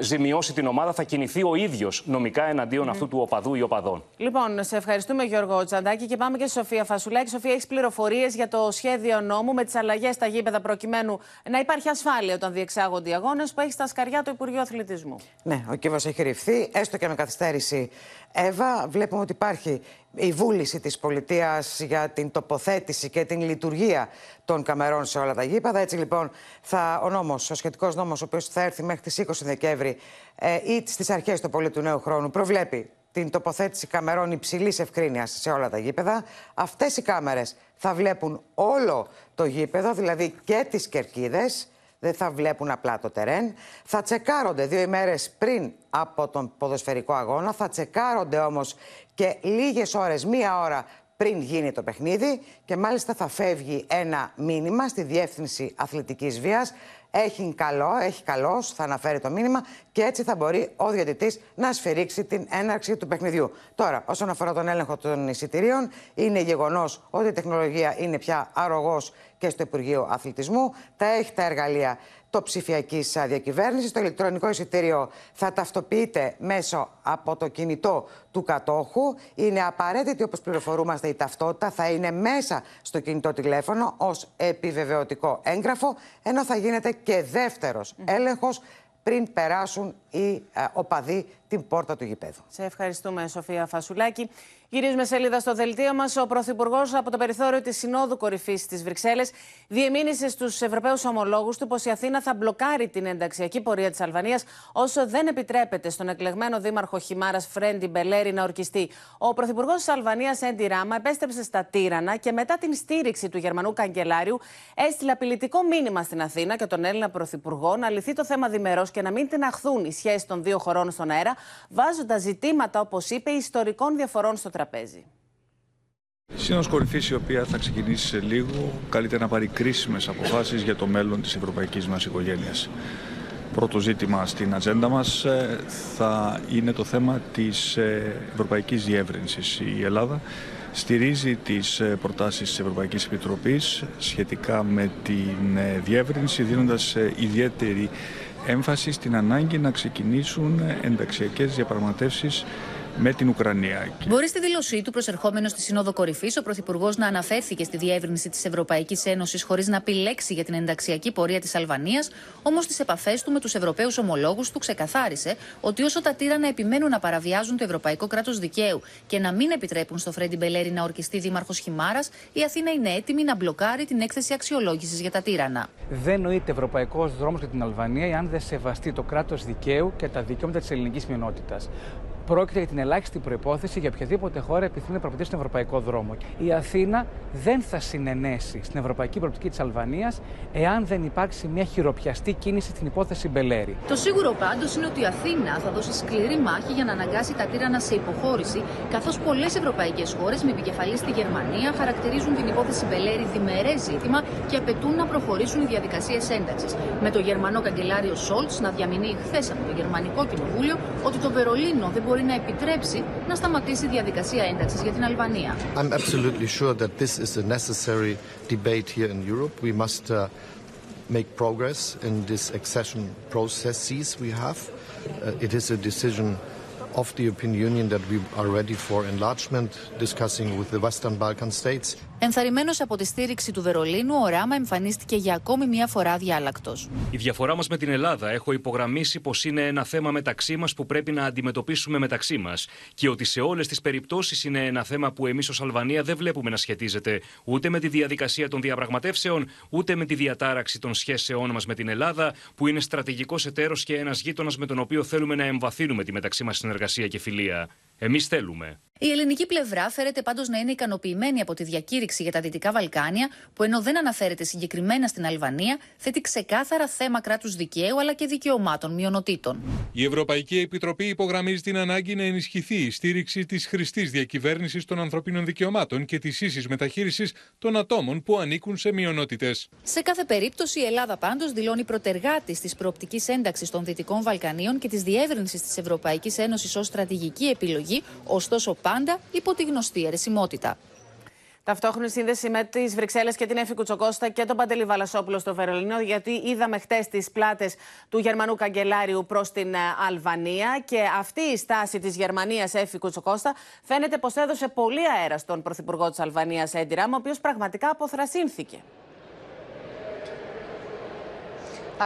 ζημιώσει την ομάδα θα κινηθεί ο ίδιος νομικά εναντίον αυτού του οπαδού ή οπαδών. Λοιπόν, σε ευχαριστούμε Γιώργο Τσαντάκη και πάμε και στη Σοφία Φασουλάκη. Σοφία, έχεις πληροφορίες για το σχέδιο νόμου με τις αλλαγές στα γήπεδα προκειμένου να υπάρχει ασφάλεια όταν διεξάγονται οι αγώνες που έχει στα σκαριά του Υπουργείου Αθλητισμού; Ναι, ο κύβος έχει ρηφθεί, έστω και με καθυστέρηση. Εύα, βλέπουμε ότι υπάρχει η βούληση της πολιτείας για την τοποθέτηση και την λειτουργία των καμερών σε όλα τα γήπεδα. Έτσι λοιπόν, θα, ο νόμος, ο σχετικός νόμος, ο οποίος θα έρθει μέχρι τις 20 Δεκέμβρη ε, ή στις αρχές του πολύ του νέου χρόνου, προβλέπει την τοποθέτηση καμερών υψηλής ευκρίνειας σε όλα τα γήπεδα. Αυτές οι κάμερες θα βλέπουν όλο το γήπεδο, δηλαδή και τις κερκίδες δεν θα βλέπουν απλά το τερέν. Θα τσεκάρονται δύο ημέρες πριν από τον ποδοσφαιρικό αγώνα. Θα τσεκάρονται όμως και λίγες ώρες, μία ώρα πριν γίνει το παιχνίδι και μάλιστα θα φεύγει ένα μήνυμα στη Διεύθυνση Αθλητικής Βίας έχει καλό, έχει καλός, θα αναφέρει το μήνυμα και έτσι θα μπορεί ο διαιτητής να σφυρίξει την έναρξη του παιχνιδιού. Τώρα, όσον αφορά τον έλεγχο των εισιτηρίων, είναι γεγονός ότι η τεχνολογία είναι πια αρρωγός και στο Υπουργείο Αθλητισμού. Τα έχει τα εργαλεία το ψηφιακής διακυβέρνησης. Το ηλεκτρονικό εισιτήριο θα ταυτοποιείται μέσω από το κινητό του κατόχου. Είναι απαραίτητη, όπως πληροφορούμαστε, η ταυτότητα. Θα είναι μέσα στο κινητό τηλέφωνο ως επιβεβαιωτικό έγγραφο, ενώ θα γίνεται και δεύτερος έλεγχος πριν περάσουν οι οπαδοί την πόρτα του γηπέδου. Σε ευχαριστούμε, Σοφία Φασουλάκη. Γυρίζουμε σελίδα στο δελτίο μας. Ο Πρωθυπουργός από το περιθώριο της Συνόδου Κορυφής της Βρυξέλλες διεμήνυσε στους Ευρωπαίους ομολόγους του πως η Αθήνα θα μπλοκάρει την ενταξιακή πορεία της Αλβανίας όσο δεν επιτρέπεται στον εκλεγμένο δήμαρχο Χιμάρας Φρέντι Μπελέρη να ορκιστεί. Ο Πρωθυπουργός της Αλβανίας, Έντι Ράμα, επέστρεψε στα Τύρανα και μετά την στήριξη του Γερμανού Καγκελάριου έστειλε απειλητικό μήνυμα στην Αθήνα και τον Έλληνα Πρωθυπουργό να λυθεί το θέμα διμερό και να μην τεναχθούν οι σχέσεις των δύο χωρών στον αέρα, βάζοντας ζητήματα, όπως είπε, ιστορικών διαφορών στο τραπέζι. Σύνοδος κορυφής η οποία θα ξεκινήσει σε λίγο, καλύτερα να πάρει κρίσιμες αποφάσεις για το μέλλον της ευρωπαϊκής μας οικογένειας. Πρώτο ζήτημα στην ατζέντα μας ε, θα είναι το θέμα της ε, ευρωπαϊκής διεύρυνσης. Η Ελλάδα στηρίζει τις ε, προτάσεις της Ευρωπαϊκής Επιτροπής σχετικά με την διεύρυνση, δίνοντας ιδιαίτερη έμφαση στην ανάγκη να ξεκινήσουν ενταξιακές διαπραγματεύσεις με την Ουκρανία. Μπορεί στη δήλωσή του, προσερχόμενος στη Σύνοδο Κορυφής, ο Πρωθυπουργός να αναφέρθηκε στη διεύρυνση της Ευρωπαϊκής Ένωσης χωρίς να πει λέξη για την ενταξιακή πορεία της Αλβανίας, όμως στις επαφές του με τους Ευρωπαίους ομολόγους του ξεκαθάρισε ότι όσο τα τύρανα επιμένουν να παραβιάζουν το ευρωπαϊκό κράτος δικαίου και να μην επιτρέπουν στο Φρέντι Μπελέρη να ορκιστεί δήμαρχος Χιμάρας, η Αθήνα είναι έτοιμη να μπλοκάρει την έκθεση αξιολόγησης για τα τύρανα. Δεν νοείται ευρωπαϊκός δρόμος για την Αλβανία εάν δεν σεβαστεί το κράτος δικαίου και τα δικαιώματα της ελληνικής μειονότητας. Πρόκειται για την ελάχιστη προπόθεση για οποιαδήποτε χώρα επιθυμεί να προποτήσει στον ευρωπαϊκό δρόμο. Η Αθήνα δεν θα συνενέσει στην ευρωπαϊκή προοπτική της Αλβανίας εάν δεν υπάρξει μια χειροπιαστή κίνηση στην υπόθεση Μπελέρη. Το σίγουρο πάντως είναι ότι η Αθήνα θα δώσει σκληρή μάχη για να αναγκάσει τα τύρανα σε υποχώρηση, καθώς πολλές ευρωπαϊκές χώρες με επικεφαλής στη Γερμανία χαρακτηρίζουν την υπόθεση Μπελέρη διμερές ζήτημα και απαιτούν να προχωρήσουν οι διαδικασίες ένταξης. Με το γερμανό καγκελάριο Σόλτς να διαμηνύει χθες από το Γερμανικό Κοινοβούλιο ότι το Βερολίνο δεν μπορεί να επιτρέψει να σταματήσει η διαδικασία ένταξης για την Αλβανία. I'm absolutely sure that this is a necessary debate here in Europe. We must uh, make progress in this accession processes we have. Uh, it is a decision of the European Union that we are ready for enlargement, discussing with the Western Balkan states. Ενθαρρυμένος από τη στήριξη του Βερολίνου, ο Ράμα εμφανίστηκε για ακόμη μία φορά διάλακτος. Η διαφορά μας με την Ελλάδα έχω υπογραμμίσει πως είναι ένα θέμα μεταξύ μας που πρέπει να αντιμετωπίσουμε μεταξύ μας και ότι σε όλες τις περιπτώσεις είναι ένα θέμα που εμείς ως Αλβανία δεν βλέπουμε να σχετίζεται ούτε με τη διαδικασία των διαπραγματεύσεων, ούτε με τη διατάραξη των σχέσεών μας με την Ελλάδα, που είναι στρατηγικός εταίρος και ένας γείτονας με τον οποίο θέλουμε να εμβαθύνουμε τη μεταξύ μας συνεργασία και φιλία. Εμείς θέλουμε. Η ελληνική πλευρά φέρεται πάντως να είναι ικανοποιημένη από τη διακήρυξη για τα Δυτικά Βαλκάνια, που ενώ δεν αναφέρεται συγκεκριμένα στην Αλβανία, θέτει ξεκάθαρα θέμα κράτους δικαίου αλλά και δικαιωμάτων μειονοτήτων. Η Ευρωπαϊκή Επιτροπή υπογραμμίζει την ανάγκη να ενισχυθεί η στήριξη της χρηστής διακυβέρνησης των ανθρωπίνων δικαιωμάτων και της ίσης μεταχείρισης των ατόμων που ανήκουν σε μειονότητες. Σε κάθε περίπτωση, η Ελλάδα πάντως δηλώνει προτεργάτη τη προοπτική ένταξης των Δυτικών Βαλκανίων και της διεύρυνσης της Ευρωπαϊκής Ένωσης ως στρατηγική επιλογή, ωστόσο πάντα υπό τη γνωστή αιρεσιμότητα. Ταυτόχρονη σύνδεση με τις Βρυξέλλες και την Έφη Κουτσοκώστα και τον Παντελή Βαλασόπουλο στο Βερολίνο, γιατί είδαμε χτες τις πλάτες του Γερμανού Καγκελάριου προς την ε, Αλβανία. Και αυτή η στάση της Γερμανίας, Έφη Κουτσοκώστα, φαίνεται πως έδωσε πολύ αέρα στον Πρωθυπουργό της Αλβανίας, Έντι Ράμα, ο οποίος πραγματικά αποθρασύνθηκε.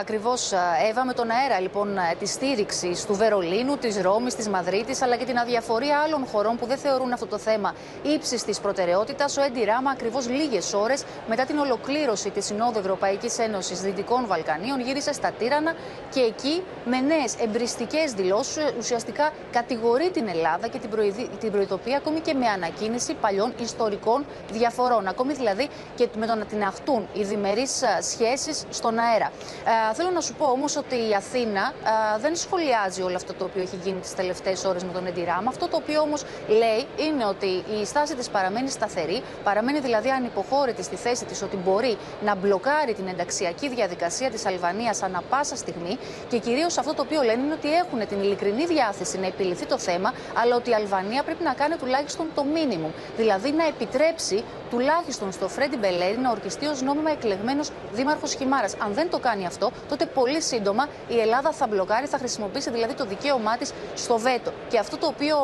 Ακριβώς, Εύα, με τον αέρα λοιπόν της στήριξης του Βερολίνου, της Ρώμης, της Μαδρίτης, αλλά και την αδιαφορία άλλων χωρών που δεν θεωρούν αυτό το θέμα ύψης της προτεραιότητας, ο Έντι Ράμα ακριβώς λίγες ώρες μετά την ολοκλήρωση της Συνόδου Ευρωπαϊκής Ένωσης Δυτικών Βαλκανίων γύρισε στα Τύρανα και εκεί με νέες εμπριστικές δηλώσεις ουσιαστικά κατηγορεί την Ελλάδα και την, προειδη... την προειδοποιεί ακόμη και με ανακοίνηση παλιών ιστορικών διαφορών. Ακόμη δηλαδή και με το να την αχτούν οι διμερείς σχέσεις στον αέρα. Θέλω να σου πω όμως ότι η Αθήνα δεν σχολιάζει όλο αυτό το οποίο έχει γίνει τις τελευταίες ώρες με τον Εντιράμ. Αυτό το οποίο όμως λέει είναι ότι η στάση της παραμένει σταθερή, παραμένει δηλαδή ανυποχώρητη στη θέση της ότι μπορεί να μπλοκάρει την ενταξιακή διαδικασία της Αλβανίας ανα πάσα στιγμή και κυρίως αυτό το οποίο λένε είναι ότι έχουν την ειλικρινή διάθεση να επιληθεί το θέμα, αλλά ότι η Αλβανία πρέπει να κάνει τουλάχιστον το μίνιμουμ. Δηλαδή να επιτρέψει τουλάχιστον στο Φρέντι Μπελέρη να ορκιστεί ως νόμιμα εκλεγμένος δήμαρχος Χιμάρας. Αν δεν το κάνει αυτό, τότε πολύ σύντομα η Ελλάδα θα μπλοκάρει, θα χρησιμοποιήσει δηλαδή το δικαίωμά της στο βέτο. Και αυτό το οποίο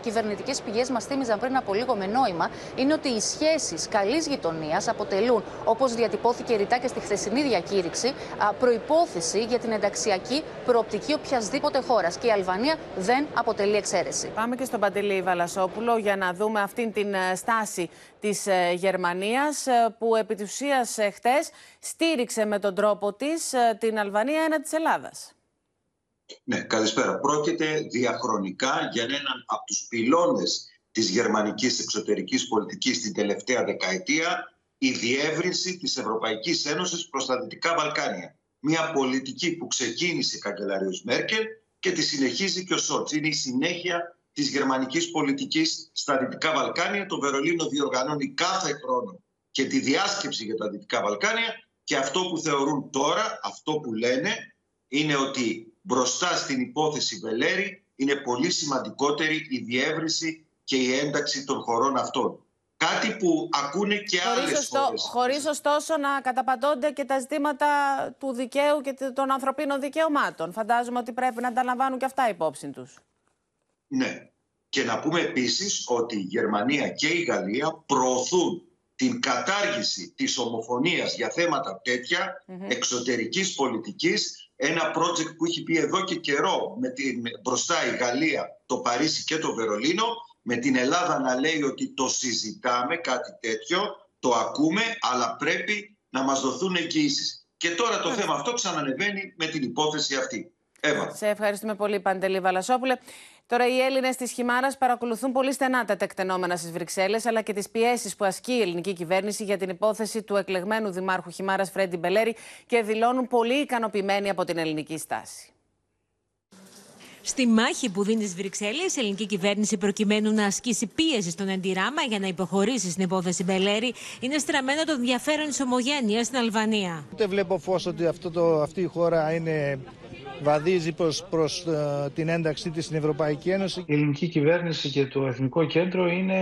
κυβερνητικές πηγές μας θύμιζαν πριν από λίγο με νόημα είναι ότι οι σχέσεις καλής γειτονίας αποτελούν, όπως διατυπώθηκε ρητά και στη χθεσινή διακήρυξη, προπόθεση για την ενταξιακή προοπτική οποιασδήποτε χώρας. Και η Αλβανία δεν αποτελεί εξαίρεση. Πάμε και στον Παντελή Βαλασόπουλο για να δούμε αυτήν την ε, στάση της ε, Γερμανίας ε, που επί της ουσίας χτες στήριξε με τον τρόπο της την Αλβανία ένα της Ελλάδας. Ναι, καλησπέρα. Πρόκειται διαχρονικά για έναν από τους πυλώνες της γερμανικής εξωτερικής πολιτικής την τελευταία δεκαετία η διεύρυνση της Ευρωπαϊκής Ένωσης προς τα Δυτικά Βαλκάνια. Μια πολιτική που ξεκίνησε η καγκελάριος Μέρκελ και τη συνεχίζει και ο Σότς. Είναι η συνέχεια της γερμανικής πολιτικής στα Δυτικά Βαλκάνια. Το Βερολίνο διοργανώνει κάθε χρόνο και τη διάσκεψη για τα Δυτικά Βαλκάνια και αυτό που θεωρούν τώρα, αυτό που λένε, είναι ότι μπροστά στην υπόθεση Βελέρη είναι πολύ σημαντικότερη η διεύρυνση και η ένταξη των χωρών αυτών. Κάτι που ακούνε και χωρίς άλλες ωστό, χώρες. Χωρίς ωστόσο να καταπατώνται και τα ζητήματα του δικαίου και των ανθρωπίνων δικαιωμάτων. Φαντάζομαι ότι πρέπει να τα λαμβάνουν και αυτά υπόψη τους. Ναι. Και να πούμε επίσης ότι η Γερμανία και η Γαλλία προωθούν την κατάργηση της ομοφωνίας για θέματα τέτοια εξωτερικής πολιτικής ένα project που έχει πει εδώ και καιρό με την, μπροστά η Γαλλία, το Παρίσι και το Βερολίνο με την Ελλάδα να λέει ότι το συζητάμε κάτι τέτοιο, το ακούμε αλλά πρέπει να μας δοθούν εγγύησεις. Και τώρα το θέμα αυτό ξανανεβαίνει με την υπόθεση αυτή. Εύα. Σε ευχαριστούμε πολύ Παντελή Βαλασόπουλε. Τώρα οι Έλληνες της Χιμάρα παρακολουθούν πολύ στενά τα τεκτενόμενα στις Βρυξέλλες αλλά και τις πιέσεις που ασκεί η ελληνική κυβέρνηση για την υπόθεση του εκλεγμένου Δημάρχου Χιμάρα Φρέντι Μπελέρη και δηλώνουν πολύ ικανοποιημένοι από την ελληνική στάση. Στη μάχη που δίνει στις Βρυξέλλες, η ελληνική κυβέρνηση προκειμένου να ασκήσει πίεση στον Εντιράμα για να υποχωρήσει στην υπόθεση Μπελέρη, είναι στραμμένο το ενδιαφέρον της ομογένειας στην Αλβανία. Ούτε βλέπω φως ότι αυτό το, αυτή η χώρα είναι βαδίζει προς, προς uh, την ένταξή της στην Ευρωπαϊκή Ένωση. Η ελληνική κυβέρνηση και το Εθνικό Κέντρο είναι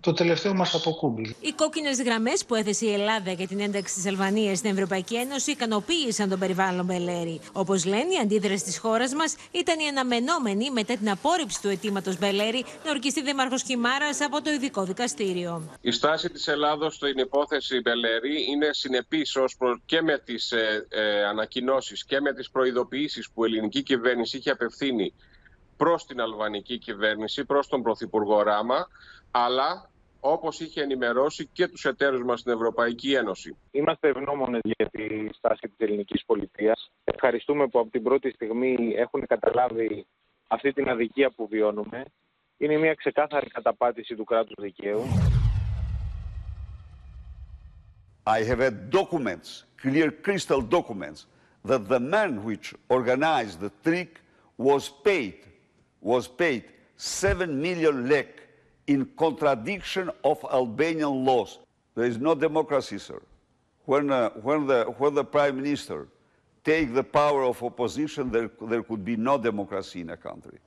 το τελευταίο μας αποκούμπι. Οι κόκκινες γραμμές που έθεσε η Ελλάδα για την ένταξη της Αλβανίας στην Ευρωπαϊκή Ένωση ικανοποίησαν τον περιβάλλον Μπελέρη. Όπως λένε, η αντίδραση της χώρας μας ήταν η αναμενόμενη μετά την απόρριψη του αιτήματος Μπελέρη να ορκιστεί δήμαρχος Χιμάρας από το ειδικό δικαστήριο. Η στάση της Ελλάδος στην υπόθεση Μπελέρη είναι συνεπής και με τις ε, ε, ανακοινώσεις και με τις προειδοποιήσεις που η ελληνική κυβέρνηση είχε απευθύνει προς την αλβανική κυβέρνηση, προς τον Πρωθυπουργό Ράμα, αλλά όπως είχε ενημερώσει και τους εταίρους μας στην Ευρωπαϊκή Ένωση. Είμαστε ευγνώμονες για τη στάση της ελληνικής πολιτείας. Ευχαριστούμε που από την πρώτη στιγμή έχουν καταλάβει αυτή την αδικία που βιώνουμε. Είναι μια ξεκάθαρη καταπάτηση του κράτους δικαίου. I have had documents, clear crystal documents, that the man which organized the trick was paid, was paid 7 million lek in contradiction of Albanian laws. There is no democracy, sir. When, uh, when, the, when the prime minister take the power of opposition, there, there could be no democracy in a country.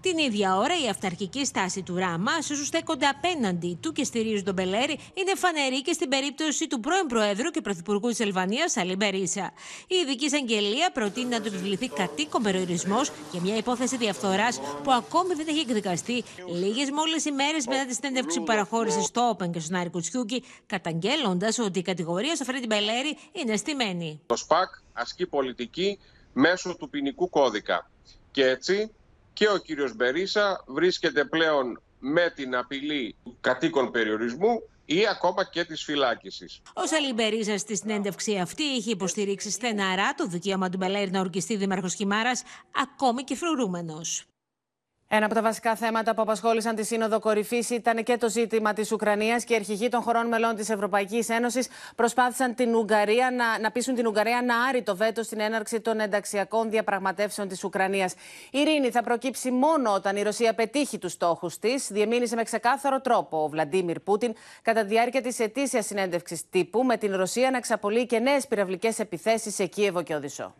Την ίδια ώρα, η αυταρχική στάση του Ράμα, σε όσου στέκονται απέναντι του και στηρίζουν τον Μπελέρη, είναι φανερή και στην περίπτωση του πρώην Προέδρου και Πρωθυπουργού της Ελβανία, Σαλή Μπερίσα. Η ειδική εισαγγελία προτείνει να του επιβληθεί κατοίκον περιορισμός για μια υπόθεση διαφθοράς που ακόμη δεν έχει εκδικαστεί, λίγες μόλις ημέρες μετά τη συνέντευξη που παραχώρησε στο Όπεν και στον Άρη Κουτσιούκη, καταγγέλλοντας ότι η κατηγορία στο Φρέντι Μπελέρη είναι στημένη. Το ΣΠΑΚ ασκεί πολιτική μέσω του ποινικού κώδικα. Και έτσι και ο κύριος Μπερίσα βρίσκεται πλέον με την απειλή κατοίκων περιορισμού ή ακόμα και της φυλάκισης. Ο Σαλιμπερίζα στη συνέντευξη αυτή είχε υποστηρίξει στεναρά το δικαίωμα του Μπελέρη να ορκιστεί δήμαρχος Χιμάρας, ακόμη και φρουρούμενος. Ένα από τα βασικά θέματα που απασχόλησαν τη Σύνοδο Κορυφής ήταν και το ζήτημα της Ουκρανίας και οι αρχηγοί των χωρών μελών της Ευρωπαϊκής Ένωσης προσπάθησαν την Ουγγαρία να, να πείσουν την Ουγγαρία να άρει το βέτο στην έναρξη των ενταξιακών διαπραγματεύσεων της Ουκρανίας. Η ειρήνη θα προκύψει μόνο όταν η Ρωσία πετύχει τους στόχους της, διεμήνυσε με ξεκάθαρο τρόπο ο Βλαντίμιρ Πούτιν κατά τη διάρκεια της ετήσιας συνέντευξης τύπου, με την Ρωσία να εξαπολύει και νέες πυραυλικές επιθέσεις σε Κίεβο και Οδυσσό.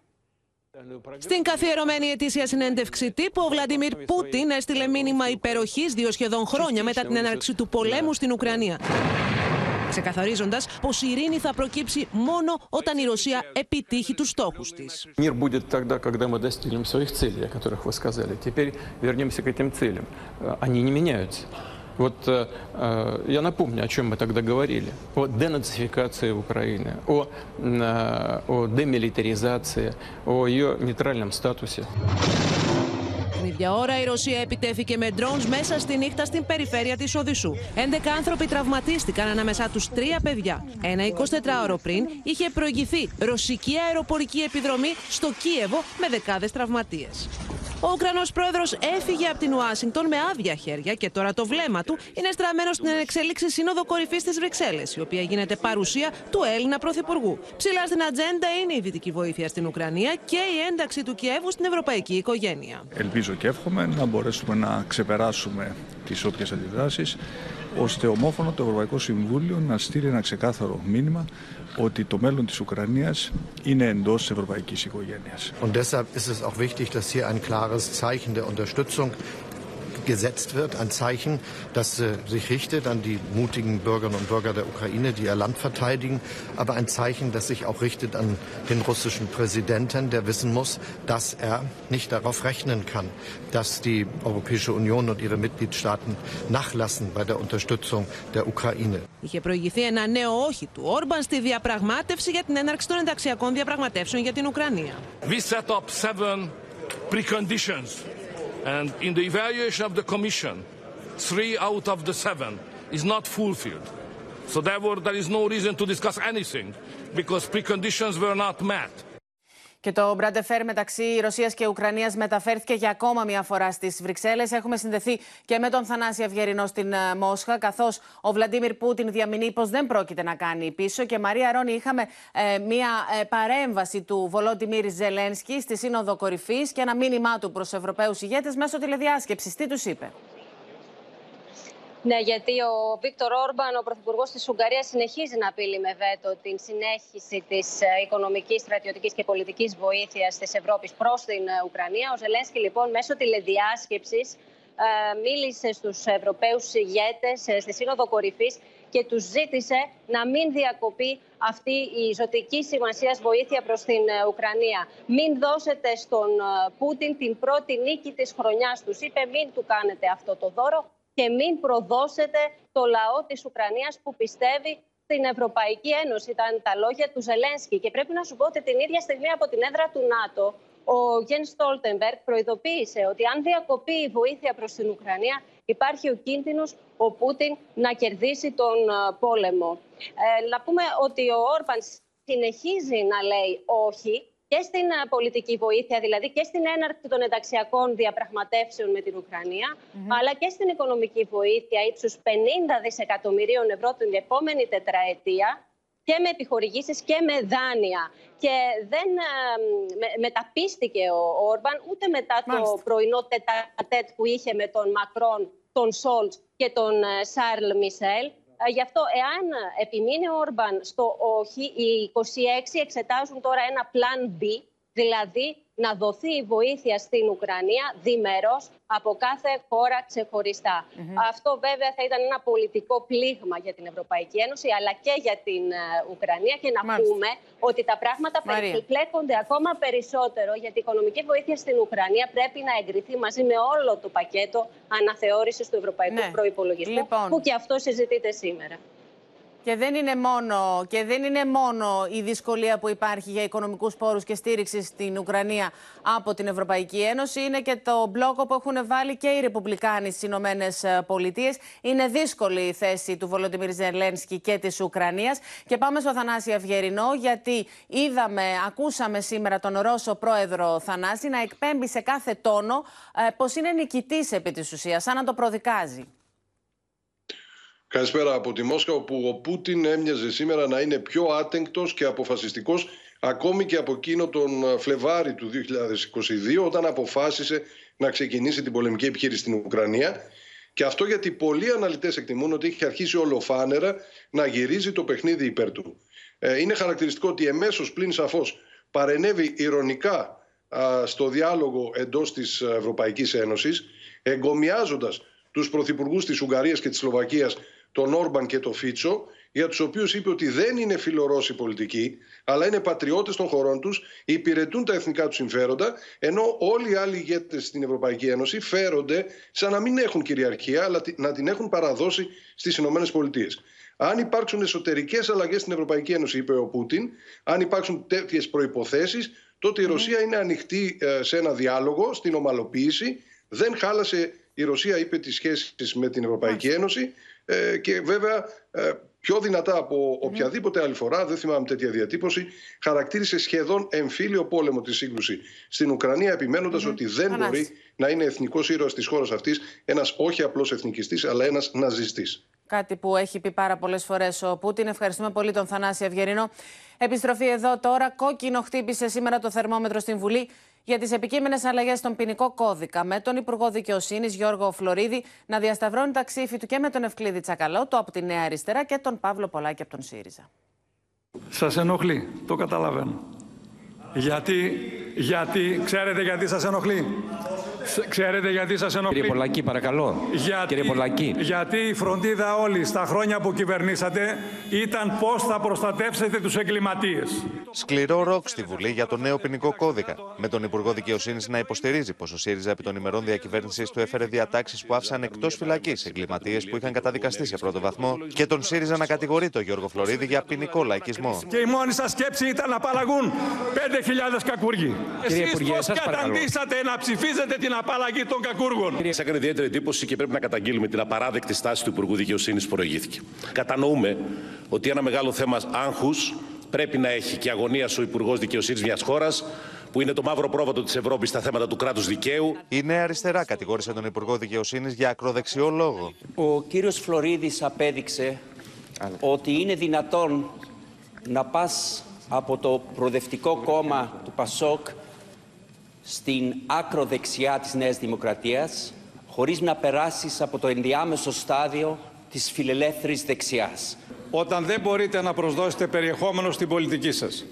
Στην καθιερωμένη ετήσια συνέντευξη τύπου, ο Βλαντιμίρ Πούτιν έστειλε μήνυμα υπεροχής δύο σχεδόν χρόνια μετά την έναρξη του πολέμου στην Ουκρανία. Ξεκαθαρίζοντας πως η ειρήνη θα προκύψει μόνο όταν η Ρωσία επιτύχει τους στόχους της. Вот э, э, я напомню, о чем мы тогда говорили. О денацификации Украины, о, э, о демилитаризации, о ее нейтральном статусе. Την ίδια ώρα η Ρωσία επιτέθηκε με drones μέσα στη νύχτα στην περιφέρεια της Οδυσσού. 11 άνθρωποι τραυματίστηκαν ανάμεσά τους τρία παιδιά. Ένα 24ωρο πριν είχε προηγηθεί ρωσική αεροπορική επιδρομή στο Κίεβο με δεκάδες τραυματίες. Ο Ουκρανός πρόεδρος έφυγε από την Ουάσιγκτον με άδεια χέρια και τώρα το βλέμμα του είναι στραμμένο στην εξέλιξη Σύνοδο Κορυφής της Βρυξέλλες, η οποία γίνεται παρουσία του Έλληνα Πρωθυπουργού. Ψηλά στην ατζέντα είναι η δυτική βοήθεια στην Ουκρανία και η ένταξη του Κιέβου στην ευρωπαϊκή οικογένεια. Ελπίζω και εύχομαι να μπορέσουμε να ξεπεράσουμε τις όποιες αντιδράσεις, ώστε ομόφωνα το Ευρωπαϊκό Συμβούλιο να στείλει ένα ξεκάθαρο μήνυμα ότι το μέλλον της Ουκρανίας είναι εντός της ευρωπαϊκής οικογένειας. Und deshalb ist es auch wichtig, dass hier ein klares Zeichen der Unterstützung gesetzt wird, ein Zeichen, das äh, sich richtet an die mutigen Bürgerinnen und Bürger der Ukraine, die ihr Land verteidigen, aber ein Zeichen, das sich auch richtet an den russischen Präsidenten, der wissen muss, dass er nicht darauf rechnen kann, dass die Europäische Union und ihre Mitgliedstaaten nachlassen bei der Unterstützung der Ukraine. Είχε προηγηθεί ένα νέο όχι του Όρμπαν στη διαπραγμάτευση για την έναρξη των ενταξιακών διαπραγματεύσεων για την Ουκρανία. We set up seven preconditions And in the evaluation of the Commission, three out of the seven is not fulfilled. So therefore, there is no reason to discuss anything because preconditions were not met. Και το Μπραντεφέρ μεταξύ Ρωσίας και Ουκρανίας μεταφέρθηκε για ακόμα μια φορά στις Βρυξέλλες. Έχουμε συνδεθεί και με τον Θανάση Αυγερινό στην ε, Μόσχα, καθώς ο Βλαντίμιρ Πούτιν διαμηνεί πως δεν πρόκειται να κάνει πίσω. Και Μαρία Ρόνι, είχαμε ε, μια ε, παρέμβαση του Βολόντιμιρ Ζελένσκι στη Σύνοδο Κορυφής και ένα μήνυμά του προς Ευρωπαίους ηγέτες μέσω τηλεδιάσκεψης. Τι τους είπε; Ναι, γιατί ο Βίκτορ Όρμπαν, ο πρωθυπουργός της Ουγγαρίας, συνεχίζει να απειλεί με βέτο την συνέχιση της ε, οικονομικής, στρατιωτικής και πολιτικής βοήθειας της Ευρώπης προς την ε, Ουκρανία. Ο Ζελένσκι, λοιπόν, μέσω τηλεδιάσκεψης ε, μίλησε στους Ευρωπαίους ηγέτες στη Σύνοδο Κορυφής και τους ζήτησε να μην διακοπεί αυτή η ζωτική σημασίας βοήθεια προς την Ουκρανία. Μην δώσετε στον Πούτιν την πρώτη νίκη της χρονιάς τους. Είπε μην του κάνετε αυτό το δώρο και μην προδώσετε το λαό της Ουκρανίας που πιστεύει στην Ευρωπαϊκή Ένωση. Ήταν τα λόγια του Ζελένσκι. Και πρέπει να σου πω ότι την ίδια στιγμή από την έδρα του ΝΑΤΟ, ο Γεν Στόλτεμπεργκ προειδοποίησε ότι αν διακοπεί η βοήθεια προς την Ουκρανία, υπάρχει ο κίνδυνος ο Πούτιν να κερδίσει τον πόλεμο. Ε, να πούμε ότι ο Όρπαν συνεχίζει να λέει όχι και στην ε, πολιτική βοήθεια, δηλαδή και στην έναρξη των ενταξιακών διαπραγματεύσεων με την Ουκρανία, αλλά και στην οικονομική βοήθεια ύψους 50 δισεκατομμυρίων ευρώ την επόμενη τετραετία και με επιχορηγήσεις και με δάνεια. Και δεν ε, μεταπίστηκε ο Όρμπαν ούτε μετά το πρωινό τετατέτ που είχε με τον Μακρόν, τον Σόλτς και τον ε, Σάρλ Μισελ. Ε, γι' αυτό, εάν επιμείνει ο Όρμπαν στο όχι, οι 26 εξετάζουν τώρα ένα plan B, δηλαδή να δοθεί η βοήθεια στην Ουκρανία διμερός από κάθε χώρα ξεχωριστά. Αυτό βέβαια θα ήταν ένα πολιτικό πλήγμα για την Ευρωπαϊκή Ένωση αλλά και για την ε, Ουκρανία και να πούμε ότι τα πράγματα περιπλέκονται ακόμα περισσότερο γιατί η οικονομική βοήθεια στην Ουκρανία πρέπει να εγκριθεί μαζί με όλο το πακέτο αναθεώρησης του Ευρωπαϊκού ναι. Προϋπολογισμού λοιπόν. που και αυτό συζητείται σήμερα. Και δεν, είναι μόνο, και δεν είναι μόνο η δυσκολία που υπάρχει για οικονομικούς πόρους και στήριξης στην Ουκρανία από την Ευρωπαϊκή Ένωση. Είναι και το μπλόκο που έχουν βάλει και οι Ρεπουμπλικάνοι στις Ηνωμένες Πολιτείες. Είναι δύσκολη η θέση του Βολοντιμίρ Ζελένσκι και της Ουκρανίας. Και πάμε στο Θανάση Αυγερινό, γιατί είδαμε, ακούσαμε σήμερα τον Ρώσο πρόεδρο Θανάση να εκπέμπει σε κάθε τόνο ε, πως είναι νικητής επί της ουσίας, σαν να το προδικάζει. Καλησπέρα από τη Μόσχα, όπου ο Πούτιν έμοιαζε σήμερα να είναι πιο άτεγκτος και αποφασιστικός ακόμη και από εκείνο τον Φλεβάρι του 2022 όταν αποφάσισε να ξεκινήσει την πολεμική επιχείρηση στην Ουκρανία και αυτό γιατί πολλοί αναλυτές εκτιμούν ότι έχει αρχίσει ολοφάνερα να γυρίζει το παιχνίδι υπέρ του. Ε, είναι χαρακτηριστικό ότι εμέσως πλην σαφώς παρενέβη ηρωνικά στο διάλογο εντός της Ευρωπαϊκής Ένωσης εγκομιάζοντας τους πρωθυπουργούς της Ουγγαρίας και της Σλοβακίας τον Όρμπαν και τον Φίτσο, για τους οποίους είπε ότι δεν είναι φιλορώσοι πολιτικοί, αλλά είναι πατριώτες των χωρών τους, υπηρετούν τα εθνικά τους συμφέροντα, ενώ όλοι οι άλλοι ηγέτες στην Ευρωπαϊκή Ένωση φέρονται σαν να μην έχουν κυριαρχία, αλλά να την έχουν παραδώσει στις ΗΠΑ. Αν υπάρξουν εσωτερικές αλλαγές στην Ευρωπαϊκή Ένωση, είπε ο Πούτιν, αν υπάρξουν τέτοιες προποθέσει, τότε η Ρωσία είναι ανοιχτή ε, σε ένα διάλογο, στην ομαλοποίηση. Δεν χάλασε η Ρωσία, είπε, τις σχέσεις με την Ευρωπαϊκή Ένωση ε, και βέβαια ε, πιο δυνατά από οποιαδήποτε άλλη φορά, δεν θυμάμαι τέτοια διατύπωση, χαρακτήρισε σχεδόν εμφύλιο πόλεμο τη σύγκρουση στην Ουκρανία, επιμένοντας ότι δεν μπορεί να είναι εθνικός ήρωας της χώρας αυτής ένας όχι απλός εθνικιστής, αλλά ένας ναζιστής. Κάτι που έχει πει πάρα πολλές φορές ο Πούτιν. Ευχαριστούμε πολύ τον Θανάση Αυγερινό. Επιστροφή εδώ τώρα. Κόκκινο χτύπησε σήμερα το θερμόμετρο στην Βουλή για τις επικείμενες αλλαγές στον ποινικό κώδικα με τον Υπουργό Δικαιοσύνης Γιώργο Φλωρίδη να διασταυρώνει τα ξύφη του και με τον Ευκλήδη Τσακαλώτο από τη Νέα Αριστερά και τον Παύλο Πολάκη από τον ΣΥΡΙΖΑ. Σας ενοχλεί, το καταλαβαίνω. Γιατί, γιατί, ξέρετε γιατί σας ενοχλεί; Ξέρετε γιατί σας ενοχλεί; Κύριε Πολακή, παρακαλώ. Γιατί, Κύριε Πολακή. Γιατί η φροντίδα όλη στα χρόνια που κυβερνήσατε ήταν πώς θα προστατεύσετε τους εγκληματίες. Σκληρό ροκ στη Βουλή για το νέο ποινικό κώδικα. Με τον Υπουργό Δικαιοσύνης να υποστηρίζει πως ο ΣΥΡΙΖΑ επί των ημερών διακυβέρνησης του έφερε διατάξεις που άφησαν εκτός φυλακής εγκληματίες που είχαν καταδικαστεί σε πρώτο βαθμό και τον ΣΥΡΙΖΑ να κατηγορεί τον Γιώργο Φλωρίδη για ποινικό λαϊκισμό. Και η μόνη σας σκέψη ήταν να απαλλαγούν 5.000 κακούργοι. Εσείς πώς καταντήσατε να ψηφίζετε την απαλλαγή των κακούργων. Σας έκανε ιδιαίτερη εντύπωση και πρέπει να καταγγείλουμε την απαράδεκτη στάση του Υπουργού Δικαιοσύνης που προηγήθηκε. Κατανοούμε ότι ένα μεγάλο θέμα άγχους πρέπει να έχει και αγωνίας ο Υπουργός Δικαιοσύνης μιας χώρας που είναι το μαύρο πρόβατο της Ευρώπης στα θέματα του κράτους δικαίου. Η Νέα Αριστερά κατηγόρησε τον Υπουργό Δικαιοσύνης για ακροδεξιό λόγο. Ο κύριος Φλωρίδης απέδειξε ότι είναι δυνατόν να πας από το προοδευτικό κόμμα του ΠΑΣΟΚ στην άκρο δεξιά της Νέας Δημοκρατίας χωρίς να περάσεις από το ενδιάμεσο στάδιο της φιλελεύθερης δεξιάς. Όταν δεν μπορείτε να προσδώσετε περιεχόμενο στην πολιτική σας,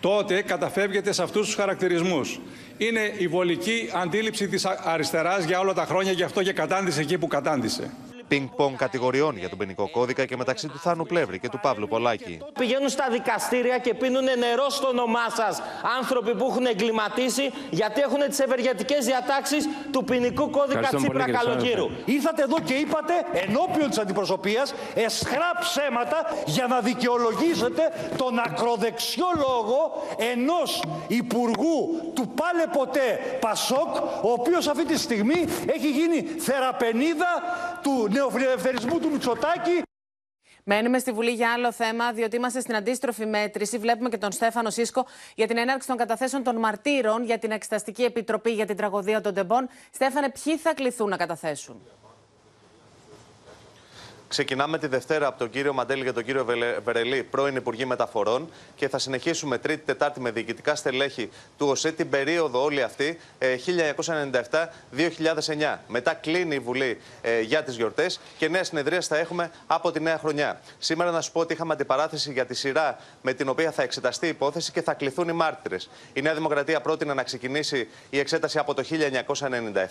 τότε καταφεύγετε σε αυτούς τους χαρακτηρισμούς. Είναι η βολική αντίληψη της αριστεράς για όλα τα χρόνια, γι' αυτό και κατάντησε εκεί που κατάντησε πινκ-πονγκ κατηγοριών για τον ποινικό κώδικα και μεταξύ του Θάνου Πλεύρη και του Παύλου Πολάκη. Πηγαίνουν στα δικαστήρια και πίνουν νερό στο όνομά σας άνθρωποι που έχουν εγκληματίσει γιατί έχουν τις ευεργετικές διατάξεις του ποινικού κώδικα Τσίπρα Καλογύρου. Ήρθατε εδώ και είπατε ενώπιον της αντιπροσωπείας εσχρά ψέματα για να δικαιολογήσετε τον ακροδεξιό λόγο ενός υπουργού του πάλε ποτέ Πασόκ, ο οποίος αυτή τη στιγμή έχει γίνει θεραπενίδα του νεοφιλελευθερισμού του Μητσοτάκη. Μένουμε στη Βουλή για άλλο θέμα, διότι είμαστε στην αντίστροφη μέτρηση. Βλέπουμε και τον Στέφανο Σίσκο για την έναρξη των καταθέσεων των μαρτύρων για την Εξεταστική Επιτροπή για την τραγωδία των Τεμπών. Στέφανε, ποιοι θα κληθούν να καταθέσουν; Ξεκινάμε τη Δευτέρα από τον κύριο Μαντέλη και τον κύριο Βερελή, πρώην Υπουργή Μεταφορών, και θα συνεχίσουμε Τρίτη, Τετάρτη με διοικητικά στελέχη του ΟΣΕ την περίοδο όλη αυτή 1997-2009. Ε, Μετά κλείνει η Βουλή ε, για τις γιορτές και νέα συνεδρία θα έχουμε από τη νέα χρονιά. Σήμερα να σου πω ότι είχαμε αντιπαράθεση για τη σειρά με την οποία θα εξεταστεί η υπόθεση και θα κληθούν οι μάρτυρες. Η Νέα Δημοκρατία πρότεινε να ξεκινήσει η εξέταση από το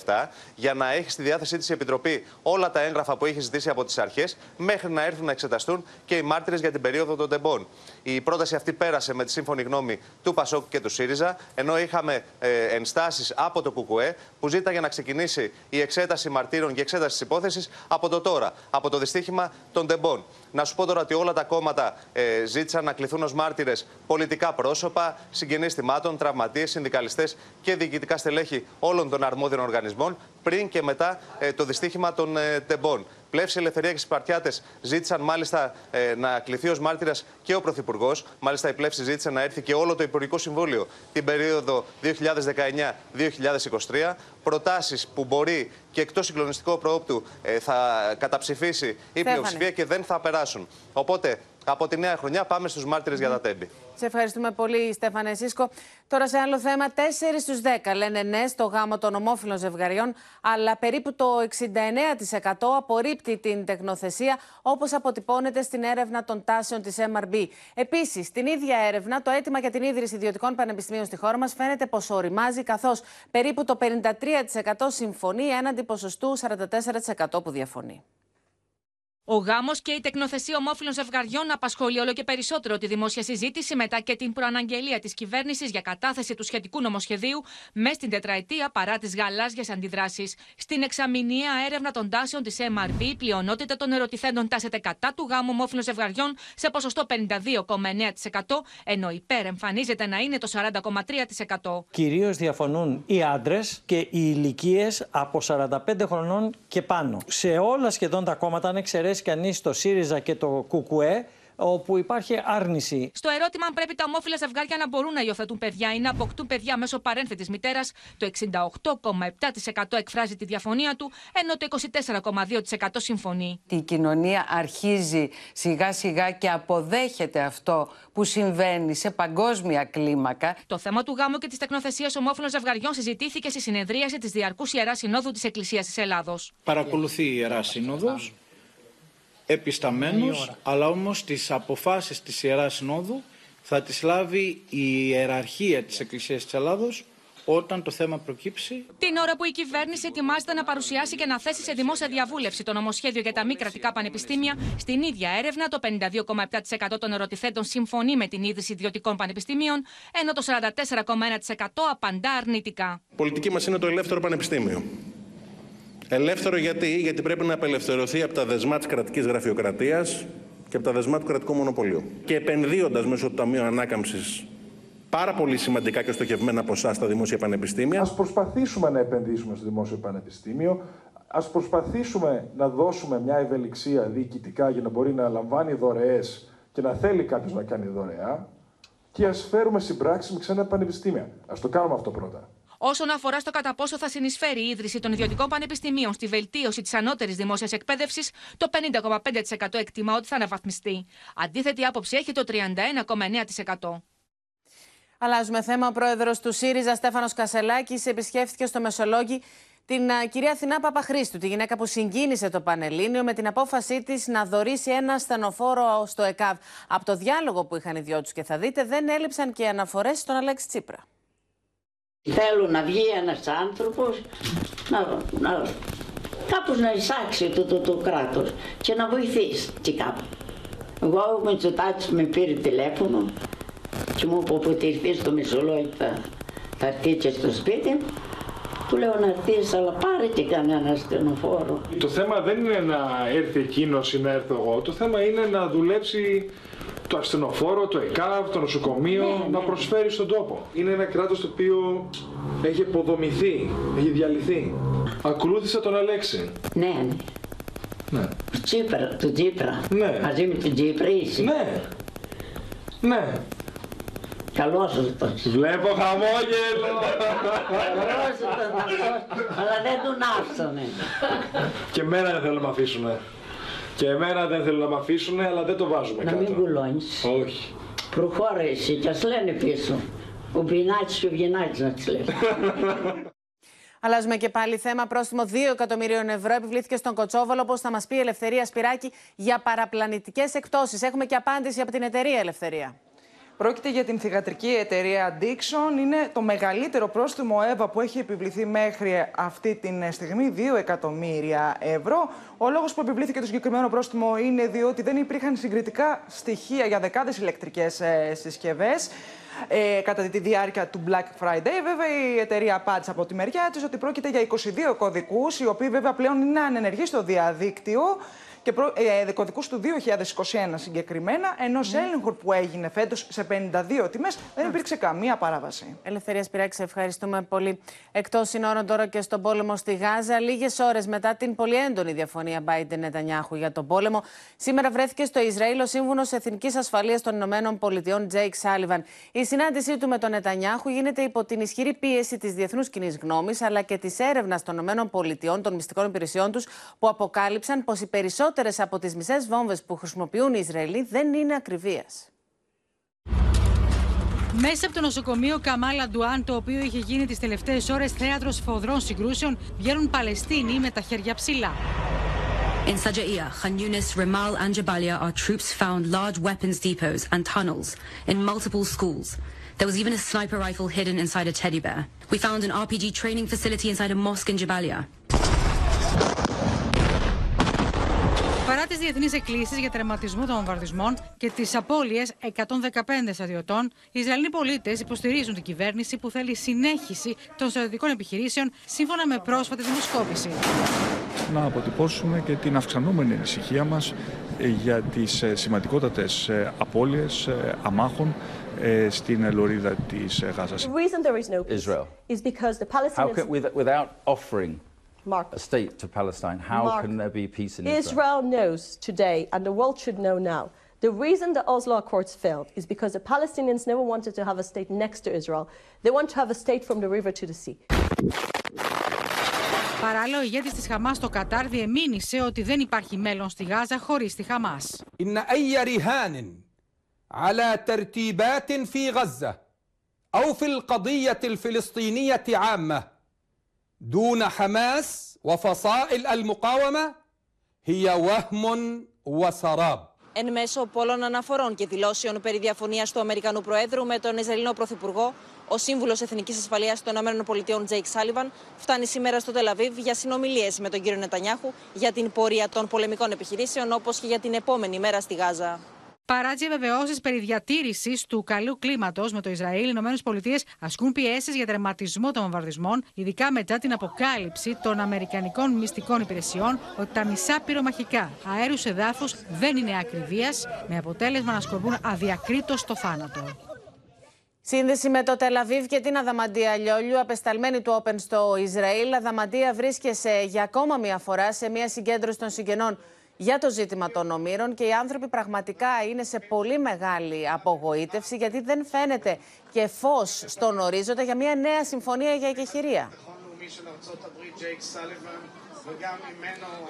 1997 για να έχει στη διάθεσή της η Επιτροπή όλα τα έγγραφα που έχει ζητήσει από τις αρχές μέχρι να έρθουν να εξεταστούν και οι μάρτυρες για την περίοδο των τεμπών. Η πρόταση αυτή πέρασε με τη σύμφωνη γνώμη του Πασόκ και του ΣΥΡΙΖΑ, ενώ είχαμε ε, ενστάσεις από το ΚΚΕ που ζήταγε να ξεκινήσει η εξέταση μαρτύρων και εξέταση της υπόθεσης από το τώρα, από το δυστύχημα των τεμπών. Να σου πω τώρα ότι όλα τα κόμματα ε, ζήτησαν να κληθούν ως μάρτυρες πολιτικά πρόσωπα, συγγενείς θυμάτων, τραυματίες, συνδικαλιστές και διοικητικά στελέχη όλων των αρμόδιων οργανισμών πριν και μετά ε, το δυστύχημα των ε, τεμπών. Πλεύση Ελευθερία και Σπαρτιάτε ζήτησαν μάλιστα ε, να κληθεί ως μάρτυρας και ο Πρωθυπουργός. Μάλιστα, η Πλεύση ζήτησε να έρθει και όλο το Υπουργικό Συμβούλιο την περίοδο 2019-2023. Προτάσεις που μπορεί και εκτός συγκλονιστικού προόπτου ε, θα καταψηφίσει η πλειοψηφία και δεν θα περάσουν. Οπότε από τη νέα χρονιά πάμε στους μάρτυρες για τα τέμπη. Σε ευχαριστούμε πολύ, Στέφανε Σίσκο. Τώρα σε άλλο θέμα, 4 στους 10 λένε ναι στο γάμο των ομόφυλων ζευγαριών, αλλά περίπου το 69% απορρίπτει την τεχνοθεσία, όπως αποτυπώνεται στην έρευνα των τάσεων της MRB. Επίσης, στην ίδια έρευνα, το αίτημα για την ίδρυση ιδιωτικών πανεπιστημίων στη χώρα μας φαίνεται πως οριμάζει, καθώς περίπου το 53% συμφωνεί έναντι ποσοστού 44% που διαφωνεί. Ο γάμος και η τεκνοθεσία ομόφυλων ζευγαριών απασχολεί όλο και περισσότερο τη δημόσια συζήτηση μετά και την προαναγγελία της κυβέρνησης για κατάθεση του σχετικού νομοσχεδίου μες στην τετραετία παρά τις γαλάζιες αντιδράσεις. Στην εξαμηνία έρευνα των τάσεων της MRB, η πλειονότητα των ερωτηθέντων τάσεται κατά του γάμου ομόφυλων ζευγαριών σε ποσοστό 52,9%, ενώ υπέρ εμφανίζεται να είναι το 40,3%. Κυρίως διαφωνούν οι άντρες και οι ηλικίες από 45 χρονών και πάνω. Σε όλα σχεδόν τα κόμματα, αν εξαιρέσει κανεί το ΣΥΡΙΖΑ και το ΚΚΕ, όπου υπάρχει άρνηση. Στο ερώτημα αν πρέπει τα ομόφυλα ζευγάρια να μπορούν να υιοθετούν παιδιά ή να αποκτούν παιδιά μέσω παρένθετη μητέρας, το 68,7% εκφράζει τη διαφωνία του, ενώ το 24,2% συμφωνεί. Η κοινωνία αρχίζει σιγά σιγά και αποδέχεται αυτό που συμβαίνει σε παγκόσμια κλίμακα. Το θέμα του γάμου και της τεκνοθεσίας ομόφυλων ζευγαριών συζητήθηκε στη συνεδρίαση της Διαρκούς Ιεράς Συνόδου της Εκκλησίας της Ελλάδος. Παρακολουθεί η Ιερά Σύνοδος επισταμένος, αλλά όμως τις αποφάσεις της Ιεράς Συνόδου θα τις λάβει η ιεραρχία της Εκκλησίας της Ελλάδος όταν το θέμα προκύψει. Την ώρα που η κυβέρνηση ετοιμάζεται να παρουσιάσει και να θέσει σε δημόσια διαβούλευση το νομοσχέδιο για τα μη κρατικά πανεπιστήμια, στην ίδια έρευνα το 52,7% των ερωτηθέντων συμφωνεί με την ίδρυση ιδιωτικών πανεπιστήμιων, ενώ το 44,1% απαντά αρνητικά. Η πολιτική μας είναι το ελεύθερο πανεπιστήμιο. Ελεύθερο γιατί, γιατί πρέπει να απελευθερωθεί από τα δεσμά της κρατικής γραφειοκρατίας και από τα δεσμά του κρατικού μονοπωλίου. Και επενδύοντας μέσω του Ταμείου Ανάκαμψης πάρα πολύ σημαντικά και στοχευμένα ποσά στα δημόσια πανεπιστήμια. Α προσπαθήσουμε να επενδύσουμε στο δημόσιο πανεπιστήμιο. Α προσπαθήσουμε να δώσουμε μια ευελιξία διοικητικά για να μπορεί να λαμβάνει δωρεές και να θέλει κάποιος να κάνει δωρεά. Και ας φέρουμε συμπράξεις με ξένα πανεπιστήμια. Α το κάνουμε αυτό πρώτα. Όσον αφορά στο κατά πόσο θα συνεισφέρει η ίδρυση των ιδιωτικών πανεπιστημίων στη βελτίωση της ανώτερης δημόσιας εκπαίδευσης, το 50,5% εκτιμά ότι θα αναβαθμιστεί. Αντίθετη άποψη έχει το 31,9%. Αλλάζουμε θέμα. Ο πρόεδρος του ΣΥΡΙΖΑ, Στέφανος Κασελάκης, επισκέφθηκε στο Μεσολόγγι την κυρία Αθηνά Παπαχρήστου, τη γυναίκα που συγκίνησε το Πανελλήνιο με την απόφασή της να δωρήσει ένα στενοφόρο στο ΕΚΑΒ. Από το διάλογο που είχαν οι δυο τους και θα δείτε, δεν έλειψαν και αναφορές στον Αλέξη Τσίπρα. Θέλω να βγει ένας άνθρωπος να, να, κάπως να εισάξει το, το, το κράτος και να βοηθήσει και κάπου. Εγώ ο Μητσοτάκης με πήρε τηλέφωνο και μου είπε όποτε ήρθει στο Μεσολόγιο θα, θα έρθει και στο σπίτι του λέω να έρθεις αλλά πάρε και κανένα στενοφόρο. Το θέμα δεν είναι να έρθει εκείνος ή να έρθω εγώ. Το θέμα είναι να δουλέψει το ασθενοφόρο, το ΕΚΑΒ, το νοσοκομείο Ναι, να ναι. προσφέρει στον τόπο. Είναι ένα κράτος το οποίο έχει υποδομηθεί, έχει διαλυθεί. Ακολούθησα τον Αλέξη. Ναι, ναι. Ναι. Του Τσίπρα, του Τσίπρα. Ναι. Μαζί με τον Τσίπρα είσαι. Ναι. Ναι. Καλός αυτός. Βλέπω χαμόγελο. Καλός ήταν αυτός, αλλά δεν τον άφησανε. Και εμένα δεν θέλουν να με αφήσουν. Και εμένα δεν θέλουν να με αφήσουν, αλλά δεν το βάζουμε Να κάτω. μην κουλώνεις. Όχι. Προχώρα εσύ και ας λένε πίσω. Ο Μπινάτης και ο Βιενάτης να τις λένε. Αλλάζουμε και πάλι θέμα. Πρόστιμο 2 εκατομμυρίων ευρώ επιβλήθηκε στον Κοτσόβολο, όπως θα μας πει η Ελευθερία Σπυράκη, για παραπλανητικές εκτόσεις. Έχουμε και απάντηση από την εταιρεία Ελευθερία. Πρόκειται για την θηγατρική εταιρεία Dixon. Είναι το μεγαλύτερο πρόστιμο ΕΒΑ που έχει επιβληθεί μέχρι αυτή τη στιγμή, 2 εκατομμύρια ευρώ. Ο λόγος που επιβλήθηκε το συγκεκριμένο πρόστιμο είναι διότι δεν υπήρχαν συγκριτικά στοιχεία για δεκάδες ηλεκτρικές ε, συσκευές ε, κατά τη διάρκεια του Black Friday. Βέβαια, η εταιρεία απάντησε από τη μεριά της ότι πρόκειται για 22 κωδικούς, οι οποίοι βέβαια πλέον είναι ανενεργοί στο διαδίκτυο και προ, ε, κωδικού του 2021 συγκεκριμένα, ενός mm. έλεγχου που έγινε φέτος σε 52 τιμές, δεν υπήρξε καμία παράβαση. Ελευθερία Σπυράκη, ευχαριστούμε πολύ. Εκτός συνόρων τώρα και στον πόλεμο στη Γάζα, λίγες ώρες μετά την πολύ έντονη διαφωνία Μπάιντεν Νετανιάχου για τον πόλεμο, σήμερα βρέθηκε στο Ισραήλ ο σύμβουλος Εθνικής Ασφαλείας των Ηνωμένων Πολιτειών, Τζέικ Σάλιβαν. Η συνάντησή του με τον Νετανιάχου γίνεται υπό την ισχυρή πίεση της διεθνούς κοινής γνώμης αλλά και της έρευνας των Ηνωμένων Πολιτειών, των μυστικών υπηρεσιών τους, που αποκάλυψαν πως οι περισσότεροι περισσότερες από βόμβες που χρησιμοποιούν οι δεν είναι ακριβίας. Μέσα από το νοσοκομείο Καμάλα Ντουάν, το οποίο είχε γίνει τις τελευταίες ώρες θέατρος φοδρών συγκρούσεων, βγαίνουν Παλαιστίνοι με τα χέρια ψηλά. In Sajaiya, Khan Yunis, Rimal and Jabalia, our troops found large weapons depots and tunnels in multiple schools. There was even a sniper RPG training facility inside a mosque in Jabalia. Παρά τις διεθνείς εκκλήσεις για τερματισμό των βομβαρδισμών και τις απώλειες 115 στρατιωτών, οι Ισραηλοί πολίτες υποστηρίζουν την κυβέρνηση που θέλει συνέχιση των στρατιωτικών επιχειρήσεων σύμφωνα με πρόσφατη δημοσκόπηση. Να αποτυπώσουμε και την αυξανόμενη ανησυχία μας ε, για τις ε, σημαντικότατες απώλειες αμάχων στην λωρίδα της Γάζας. Mark, a state to Palestine. How Mark, can there be peace in Israel? Israel knows today, and the world should know now, the reason the Oslo Accords failed is because the Palestinians never wanted to have a state next to Israel. They want to have a state from the river to the sea. Παράλληλα, ο ηγέτης της Χαμάς στο Κατάρ διεμήνυσε ότι δεν υπάρχει μέλλον στη Γάζα χωρίς τη Χαμάς. إن أي رهان على ترتيبات في غزة أو في القضية الفلسطينية عامة دون حماس وفصائل المقاومة هي وهم وسراب Εν μέσω πολλών αναφορών και δηλώσεων περί διαφωνία του Αμερικανού Προέδρου με τον Ισραηλινό Πρωθυπουργό, ο σύμβουλο Εθνική Ασφαλεία των ΗΠΑ, Τζέικ Σάλιβαν, φτάνει σήμερα στο Τελαβίβ για συνομιλίε με τον κύριο Νετανιάχου για την πορεία των πολεμικών επιχειρήσεων, όπω και για την επόμενη μέρα στη Γάζα. Παρά τις βεβαιώσεις περί διατήρησης του καλού κλίματος με το Ισραήλ, οι ΗΠΑ ασκούν πιέσεις για τερματισμό των βομβαρδισμών, ειδικά μετά την αποκάλυψη των Αμερικανικών μυστικών υπηρεσιών ότι τα μισά πυρομαχικά αέρους εδάφους δεν είναι ακριβία, με αποτέλεσμα να σκορπούν αδιακρίτως στο θάνατο. Σύνδεση με το Τελαβίβ και την Αδαμαντία Λιόλιου, απεσταλμένη του Όπεν στο Ισραήλ. Αδαμαντία βρίσκεσαι για ακόμα μία φορά σε μία συγκέντρωση των συγγενών για το ζήτημα των ομήρων και οι άνθρωποι πραγματικά είναι σε πολύ μεγάλη απογοήτευση γιατί δεν φαίνεται και φως στον ορίζοντα για μια νέα συμφωνία για εκεχηρία.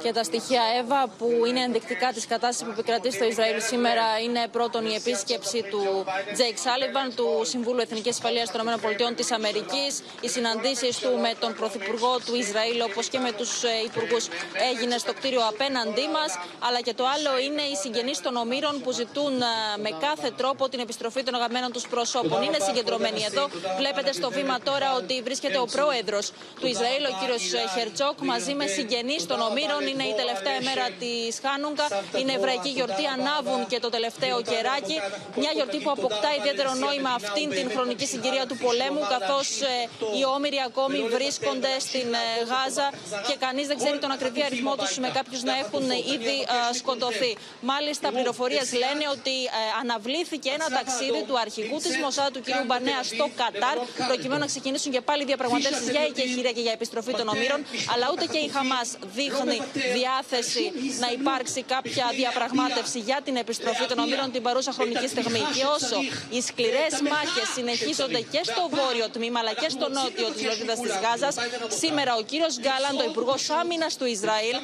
Και τα στοιχεία Εύα που είναι ενδεικτικά της κατάστασης που επικρατεί στο Ισραήλ σήμερα είναι πρώτον η επίσκεψη του Τζέικ Σάλιβαν, του Συμβούλου Εθνικής Ασφαλείας των ΗΠΑ της Αμερικής, οι συναντήσεις του με τον Πρωθυπουργό του Ισραήλ όπως και με τους ε, υπουργούς έγινε στο κτίριο απέναντί μας. Αλλά και το άλλο είναι οι συγγενείς των ομήρων που ζητούν ε, με κάθε τρόπο την επιστροφή των αγαπημένων τους προσώπων. Είναι συγκεντρωμένοι εδώ. Βλέπετε στο βήμα τώρα ότι βρίσκεται ο πρόεδρος του Ισραήλ, ο κύριος Χερτσόκ, μαζί με συγγενείς των Ομήρων. Είναι η τελευταία ημέρα της Χάνουγκα. Είναι εβραϊκή γιορτή. Ανάβουν και το τελευταίο κεράκι. Μια γιορτή που αποκτά ιδιαίτερο νόημα αυτήν την χρονική συγκυρία του πολέμου, καθώς ε, οι Όμηροι ακόμη βρίσκονται στην ε, Γάζα και κανείς δεν ξέρει τον ακριβή αριθμό τους με κάποιους να έχουν ήδη ε, σκοτωθεί. Μάλιστα, πληροφορίες λένε ότι αναβλήθηκε ένα ταξίδι του αρχηγού της Μοσά, του κ. Μπανέα, στο Κατάρ, προκειμένου να ξεκινήσουν και πάλι διαπραγματεύσεις για οικεχειρία και για επιστροφή των Ομήρων. Αλλά ούτε και η Χαμά δείχνει διάθεση να υπάρξει κάποια διαπραγμάτευση για την επιστροφή των ομήρων την παρούσα χρονική στιγμή. Και όσο οι σκληρές μάχες συνεχίζονται και στο βόρειο τμήμα αλλά και στο νότιο της Λωρίδα της Γάζας, σήμερα ο κύριος Γκάλαν, το Υπουργός Άμυνας του Ισραήλ,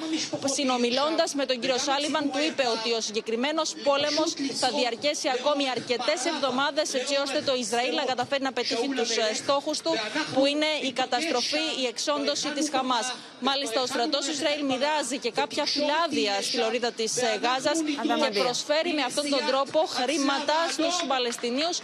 συνομιλώντας με τον κύριο Σάλιβαν, του είπε ότι ο συγκεκριμένος πόλεμος θα διαρκέσει ακόμη αρκετές εβδομάδες έτσι ώστε το Ισραήλ να καταφέρει να πετύχει τους ε, στόχους του, που είναι η καταστροφή, η εξόντωση της Χαμάς. Μάλιστα, ο στρατό Ισραήλ μοιράζει και κάποια φυλάδια στη λωρίδα της ε, Γάζας και προσφέρει με αυτόν τον τρόπο χρήματα στους Παλαιστινίους,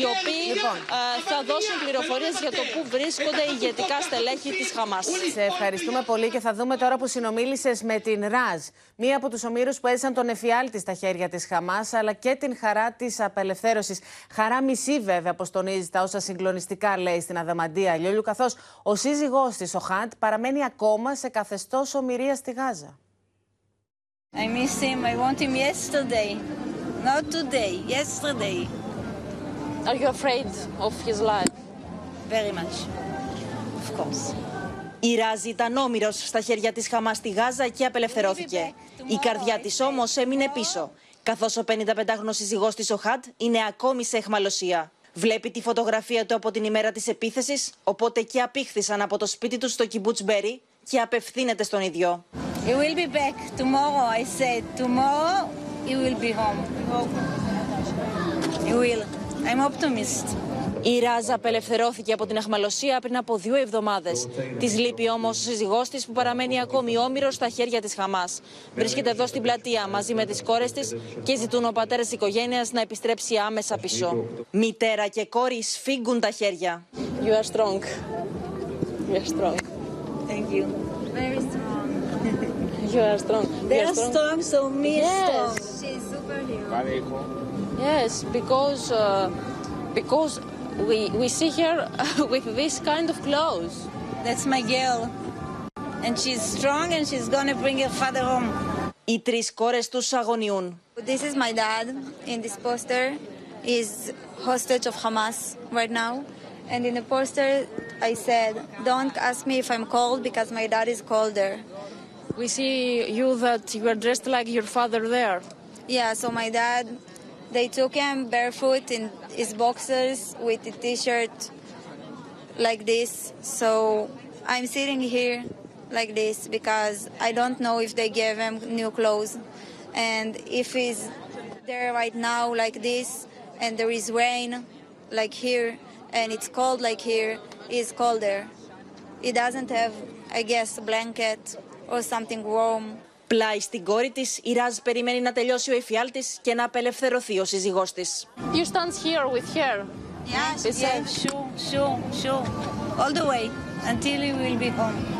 οι οποίοι Λοιπόν. ε, θα δώσουν πληροφορίες για το πού βρίσκονται οι ηγετικά στελέχη της Χαμάς. Σε ευχαριστούμε πολύ και θα δούμε τώρα που συνομίλησες με την ΡΑΖ, μία από τους ομήρους που έζησαν τον εφιάλτη στα χέρια της Χαμάς, αλλά και την χαρά της απελευθέρωσης. Χαρά μισή, βέβαια, όπως τονίζει τα όσα συγκλονιστικά λέει στην Αδαμαντία Λιόλιου, καθώς ο σύζυγός της, ο Χαντ, παραμένει ακόμα σε καθεστώ ομοιρία στη Γάζα. I miss him. I want him yesterday. Not today, yesterday. Are you afraid of his life? Very much. Of course. Η Ράζ ήταν όμοιρος στα χέρια της Χαμάς στη Γάζα και απελευθερώθηκε. Η καρδιά της όμως έμεινε πίσω, καθώς ο 55χρονο σύζυγός της ο Χαντ είναι ακόμη σε εχμαλωσία. Βλέπει τη φωτογραφία του από την ημέρα της επίθεσης, οπότε και απήχθησαν από το σπίτι του στο Κιμπούτς Μπέρι και απευθύνεται στον ίδιο. He will be back tomorrow. I said tomorrow he will be home. He will. I'm optimist. Η Ράζα απελευθερώθηκε από την αχμαλωσία πριν από δύο εβδομάδες. Της λείπει όμως ο σύζυγός της που παραμένει ακόμη όμοιρος στα χέρια της Χαμάς. Βρίσκεται εδώ στην πλατεία μαζί με τις κόρες της και ζητούν ο πατέρας της οικογένειας να επιστρέψει άμεσα πίσω. Μητέρα και κόρη σφίγγουν τα χέρια. You are strong. You are strong. Thank you. Very strong. You are strong. They You are strong, so me is Yes. strong. She's superhero. Yes, because uh, because we we see her with this kind of clothes. That's my girl. And she's strong and she's gonna bring her father home. Οι τρεις κόρες τους αγωνιούν. This is my dad in this poster. He's hostage of Hamas right now. And in the poster, I said, don't ask me if I'm cold because my dad is colder. We see you that you are dressed like your father there. Yeah, so my dad, they took him barefoot in his boxers with a t-shirt like this. So I'm sitting here like this because I don't know if they gave him new clothes. And if he's there right now like this and there is rain like here and it's cold like here, he's colder. He doesn't have, I guess, a blanket or something warm. Πλάι στην κόρη της, η Ράζ περιμένει να τελειώσει ο εφιάλτης και να απελευθερωθεί ο σύζυγός της. You stand here with her. Yes, yeah, sure, sure, sure. All the way until he will be home.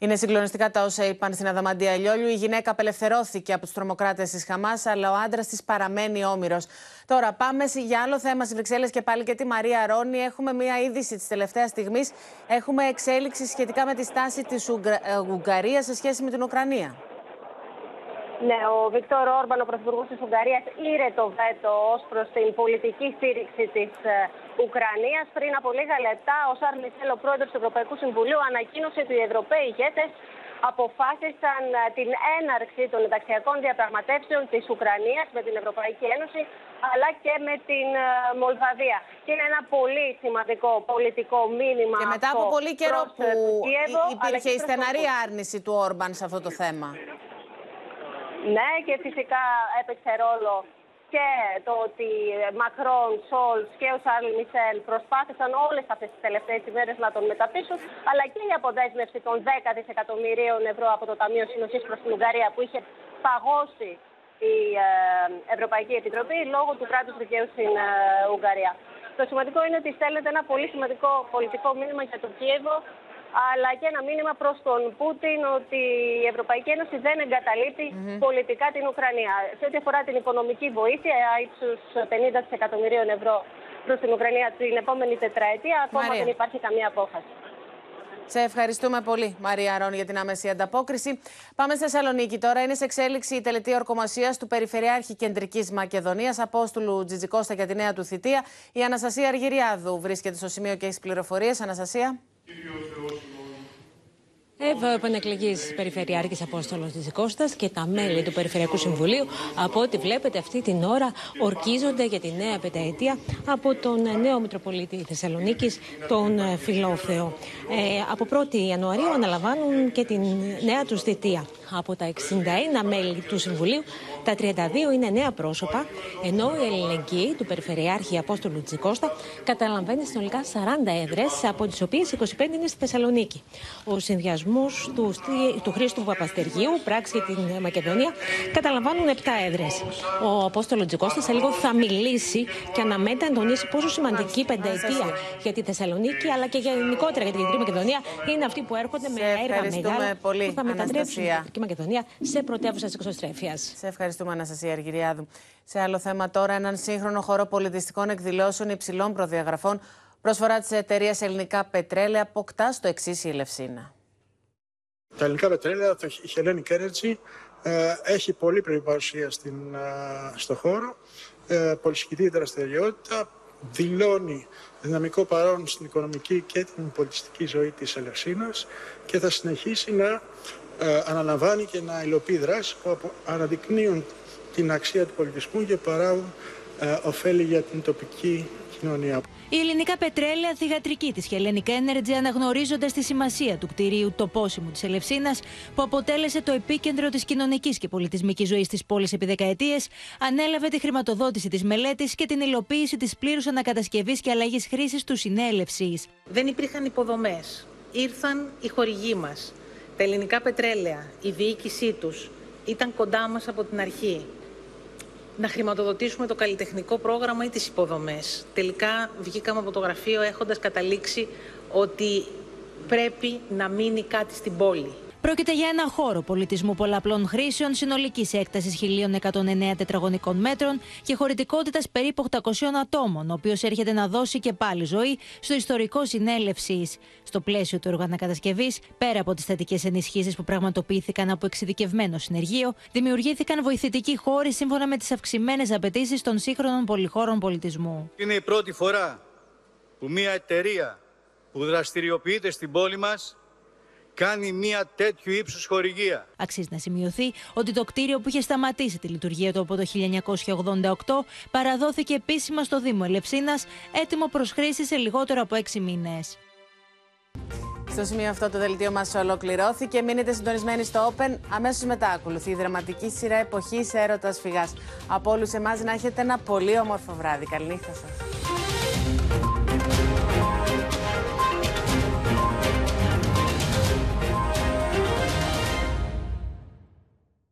Είναι συγκλονιστικά τα όσα είπαν στην Αδαμαντία Λιόλιου. Η γυναίκα απελευθερώθηκε από τους τρομοκράτες της Χαμάς, αλλά ο άντρας της παραμένει όμοιρος. Τώρα πάμε σε- για άλλο θέμα στις Βρυξέλλες και πάλι και τη Μαρία Ρόνι. Έχουμε μία είδηση της τελευταίας στιγμής. Έχουμε εξέλιξη σχετικά με τη στάση της Ουγγαρίας σε σχέση με την Ουκρανία. Ναι, ο Βίκτορ Όρμπαν, ο πρωθυπουργός της Ουγγαρίας, ήρε το βέτο ως προς την πολιτική στήριξη της Ουκρανίας. Πριν από λίγα λεπτά, ο Σαρλ Μισελ, ο πρόεδρος του Ευρωπαϊκού Συμβουλίου, ανακοίνωσε ότι οι Ευρωπαίοι ηγέτες αποφάσισαν ε, την έναρξη των ενταξιακών διαπραγματεύσεων της Ουκρανίας με την Ευρωπαϊκή Ένωση αλλά και με την ε, Μολδαβία. Και είναι ένα πολύ σημαντικό πολιτικό μήνυμα Και μετά από αυτό πολύ καιρό προς, που ε, το Κίεβο, υ- αλλά υπήρχε και η προς τεναρή τον- άρνηση του Όρμπαν σε αυτό το θέμα. Ναι, και φυσικά έπαιξε ρόλο και το ότι Μακρόν, Σολτς και ο Σαρλ Μισέλ προσπάθησαν όλες αυτές τις τελευταίες ημέρες να τον μεταπείσουν, αλλά και η αποδέσμευση των 10 δισεκατομμυρίων ευρώ από το Ταμείο Συνοχής προς την Ουγγαρία που είχε παγώσει η ε, Ευρωπαϊκή Επιτροπή λόγω του κράτους δικαίου στην ε, Ουγγαρία. Το σημαντικό είναι ότι στέλνεται ένα πολύ σημαντικό πολιτικό μήνυμα για το Κίεβο, αλλά και ένα μήνυμα προς τον Πούτιν ότι η Ευρωπαϊκή Ένωση δεν εγκαταλείπει πολιτικά την Ουκρανία. Σε ό,τι αφορά την οικονομική βοήθεια ύψους 50 δισεκατομμυρίων ευρώ προς την Ουκρανία την επόμενη τετραετία, ακόμα Μαρία. δεν υπάρχει καμία απόφαση. Σε ευχαριστούμε πολύ, Μαρία Ρόν, για την άμεση ανταπόκριση. Πάμε στη Θεσσαλονίκη τώρα. Είναι σε εξέλιξη η τελετή ορκομοσία του Περιφερειάρχη Κεντρικής Μακεδονίας, Απόστολου Τζιτζικώστα για τη νέα του θητεία. Η Αναστασία Αργυριάδου βρίσκεται στο σημείο και έχει πληροφορίες. Αναστασία. Εδώ επανεκλεγή Περιφερειάρχης Απόστολος της Κώστας και τα μέλη του Περιφερειακού Συμβουλίου, από ό,τι βλέπετε αυτή την ώρα, ορκίζονται για τη νέα πενταετία από τον νέο Μητροπολίτη Θεσσαλονίκης, τον ε, Φιλόφεο. Ε, από 1η Ιανουαρίου αναλαμβάνουν και την νέα τους θητεία. Από τα 61 μέλη του Συμβουλίου, τα 32 είναι νέα πρόσωπα, ενώ η ελληνική του Περιφερειάρχη Απόστολου Τζικώστα καταλαμβάνει συνολικά 40 έδρες, από τις οποίες 25 είναι στη Θεσσαλονίκη. Ο συνδυασμός του, του Χρήστου Παπαστεργίου, πράξη για την Μακεδονία, καταλαμβάνουν 7 έδρες. Ο Απόστολο Τζικώστα σε λίγο θα μιλήσει και αναμένεται να τονίσει πόσο σημαντική πενταετία για τη Θεσσαλονίκη αλλά και γενικότερα για την Κεντρική Μακεδονία είναι αυτοί που έρχονται με έργα μεγάλα πολύ, που θα μετατρέψουν την Κεντρική Μακεδονία σε πρωτεύουσα της εξωστρέφεια. Σε ευχαριστούμε, Αναστασία Αργυριάδου. Σε άλλο θέμα τώρα, έναν σύγχρονο χώρο πολιτιστικών εκδηλώσεων υψηλών προδιαγραφών προσφορά της εταιρείας Ελληνικά Πετρέλαια αποκτά στο εξής η Ελευσίνα. Τα ελληνικά πετρέλαια, το Hellenic Energy, ε, έχει πολύ πλήρη παρουσία στην, ε, στο χώρο, ε, πολυσχητή δραστηριότητα, δηλώνει δυναμικό παρόν στην οικονομική και την πολιτιστική ζωή της Ελευσίνας και θα συνεχίσει να ε, αναλαμβάνει και να υλοποιεί δράσεις που αναδεικνύουν την αξία του πολιτισμού και παράγουν ε, ωφέλη για την τοπική κοινωνία. Η ελληνικά πετρέλαια θηγατρική της Hellenic Energy αναγνωρίζοντας τη σημασία του κτηρίου τοπόσιμου της Ελευσίνας, που αποτέλεσε το επίκεντρο της κοινωνικής και πολιτισμικής ζωής της πόλης επί δεκαετίες, ανέλαβε τη χρηματοδότηση της μελέτης και την υλοποίηση της πλήρους ανακατασκευής και αλλαγής χρήσης του συνέλευσης. Δεν υπήρχαν υποδομές. Ήρθαν οι χορηγοί μας. Τα ελληνικά πετρέλαια, η διοίκησή τους ήταν κοντά μας από την αρχή να χρηματοδοτήσουμε το καλλιτεχνικό πρόγραμμα ή τις υποδομές. Τελικά βγήκαμε από το γραφείο έχοντας καταλήξει ότι πρέπει να μείνει κάτι στην πόλη. Πρόκειται για ένα χώρο πολιτισμού πολλαπλών χρήσεων συνολικής έκτασης 1.109 τετραγωνικών μέτρων και χωρητικότητας περίπου 800 ατόμων, ο οποίος έρχεται να δώσει και πάλι ζωή στο ιστορικό συνέλευσης. Στο πλαίσιο του οργανακατασκευής, πέρα από τις θετικές ενισχύσεις που πραγματοποιήθηκαν από εξειδικευμένο συνεργείο, δημιουργήθηκαν βοηθητικοί χώροι σύμφωνα με τις αυξημένες απαιτήσεις των σύγχρονων πολυχώρων πολιτισμού. Είναι η πρώτη φορά που μια εταιρεία που δραστηριοποιείται στην πόλη μας κάνει μια τέτοιου ύψους χορηγία. Αξίζει να σημειωθεί ότι το κτίριο που είχε σταματήσει τη λειτουργία του από το 1988 παραδόθηκε επίσημα στο Δήμο Ελευσίνας, έτοιμο προς χρήση σε λιγότερο από έξι μήνες. Στο σημείο αυτό το δελτίο μας ολοκληρώθηκε. Μείνετε συντονισμένοι στο Open. Αμέσως μετά ακολουθεί η δραματική σειρά εποχής έρωτας φυγάς. Από όλους εμάς να έχετε ένα πολύ όμορφο βράδυ. Καληνύχτα σας.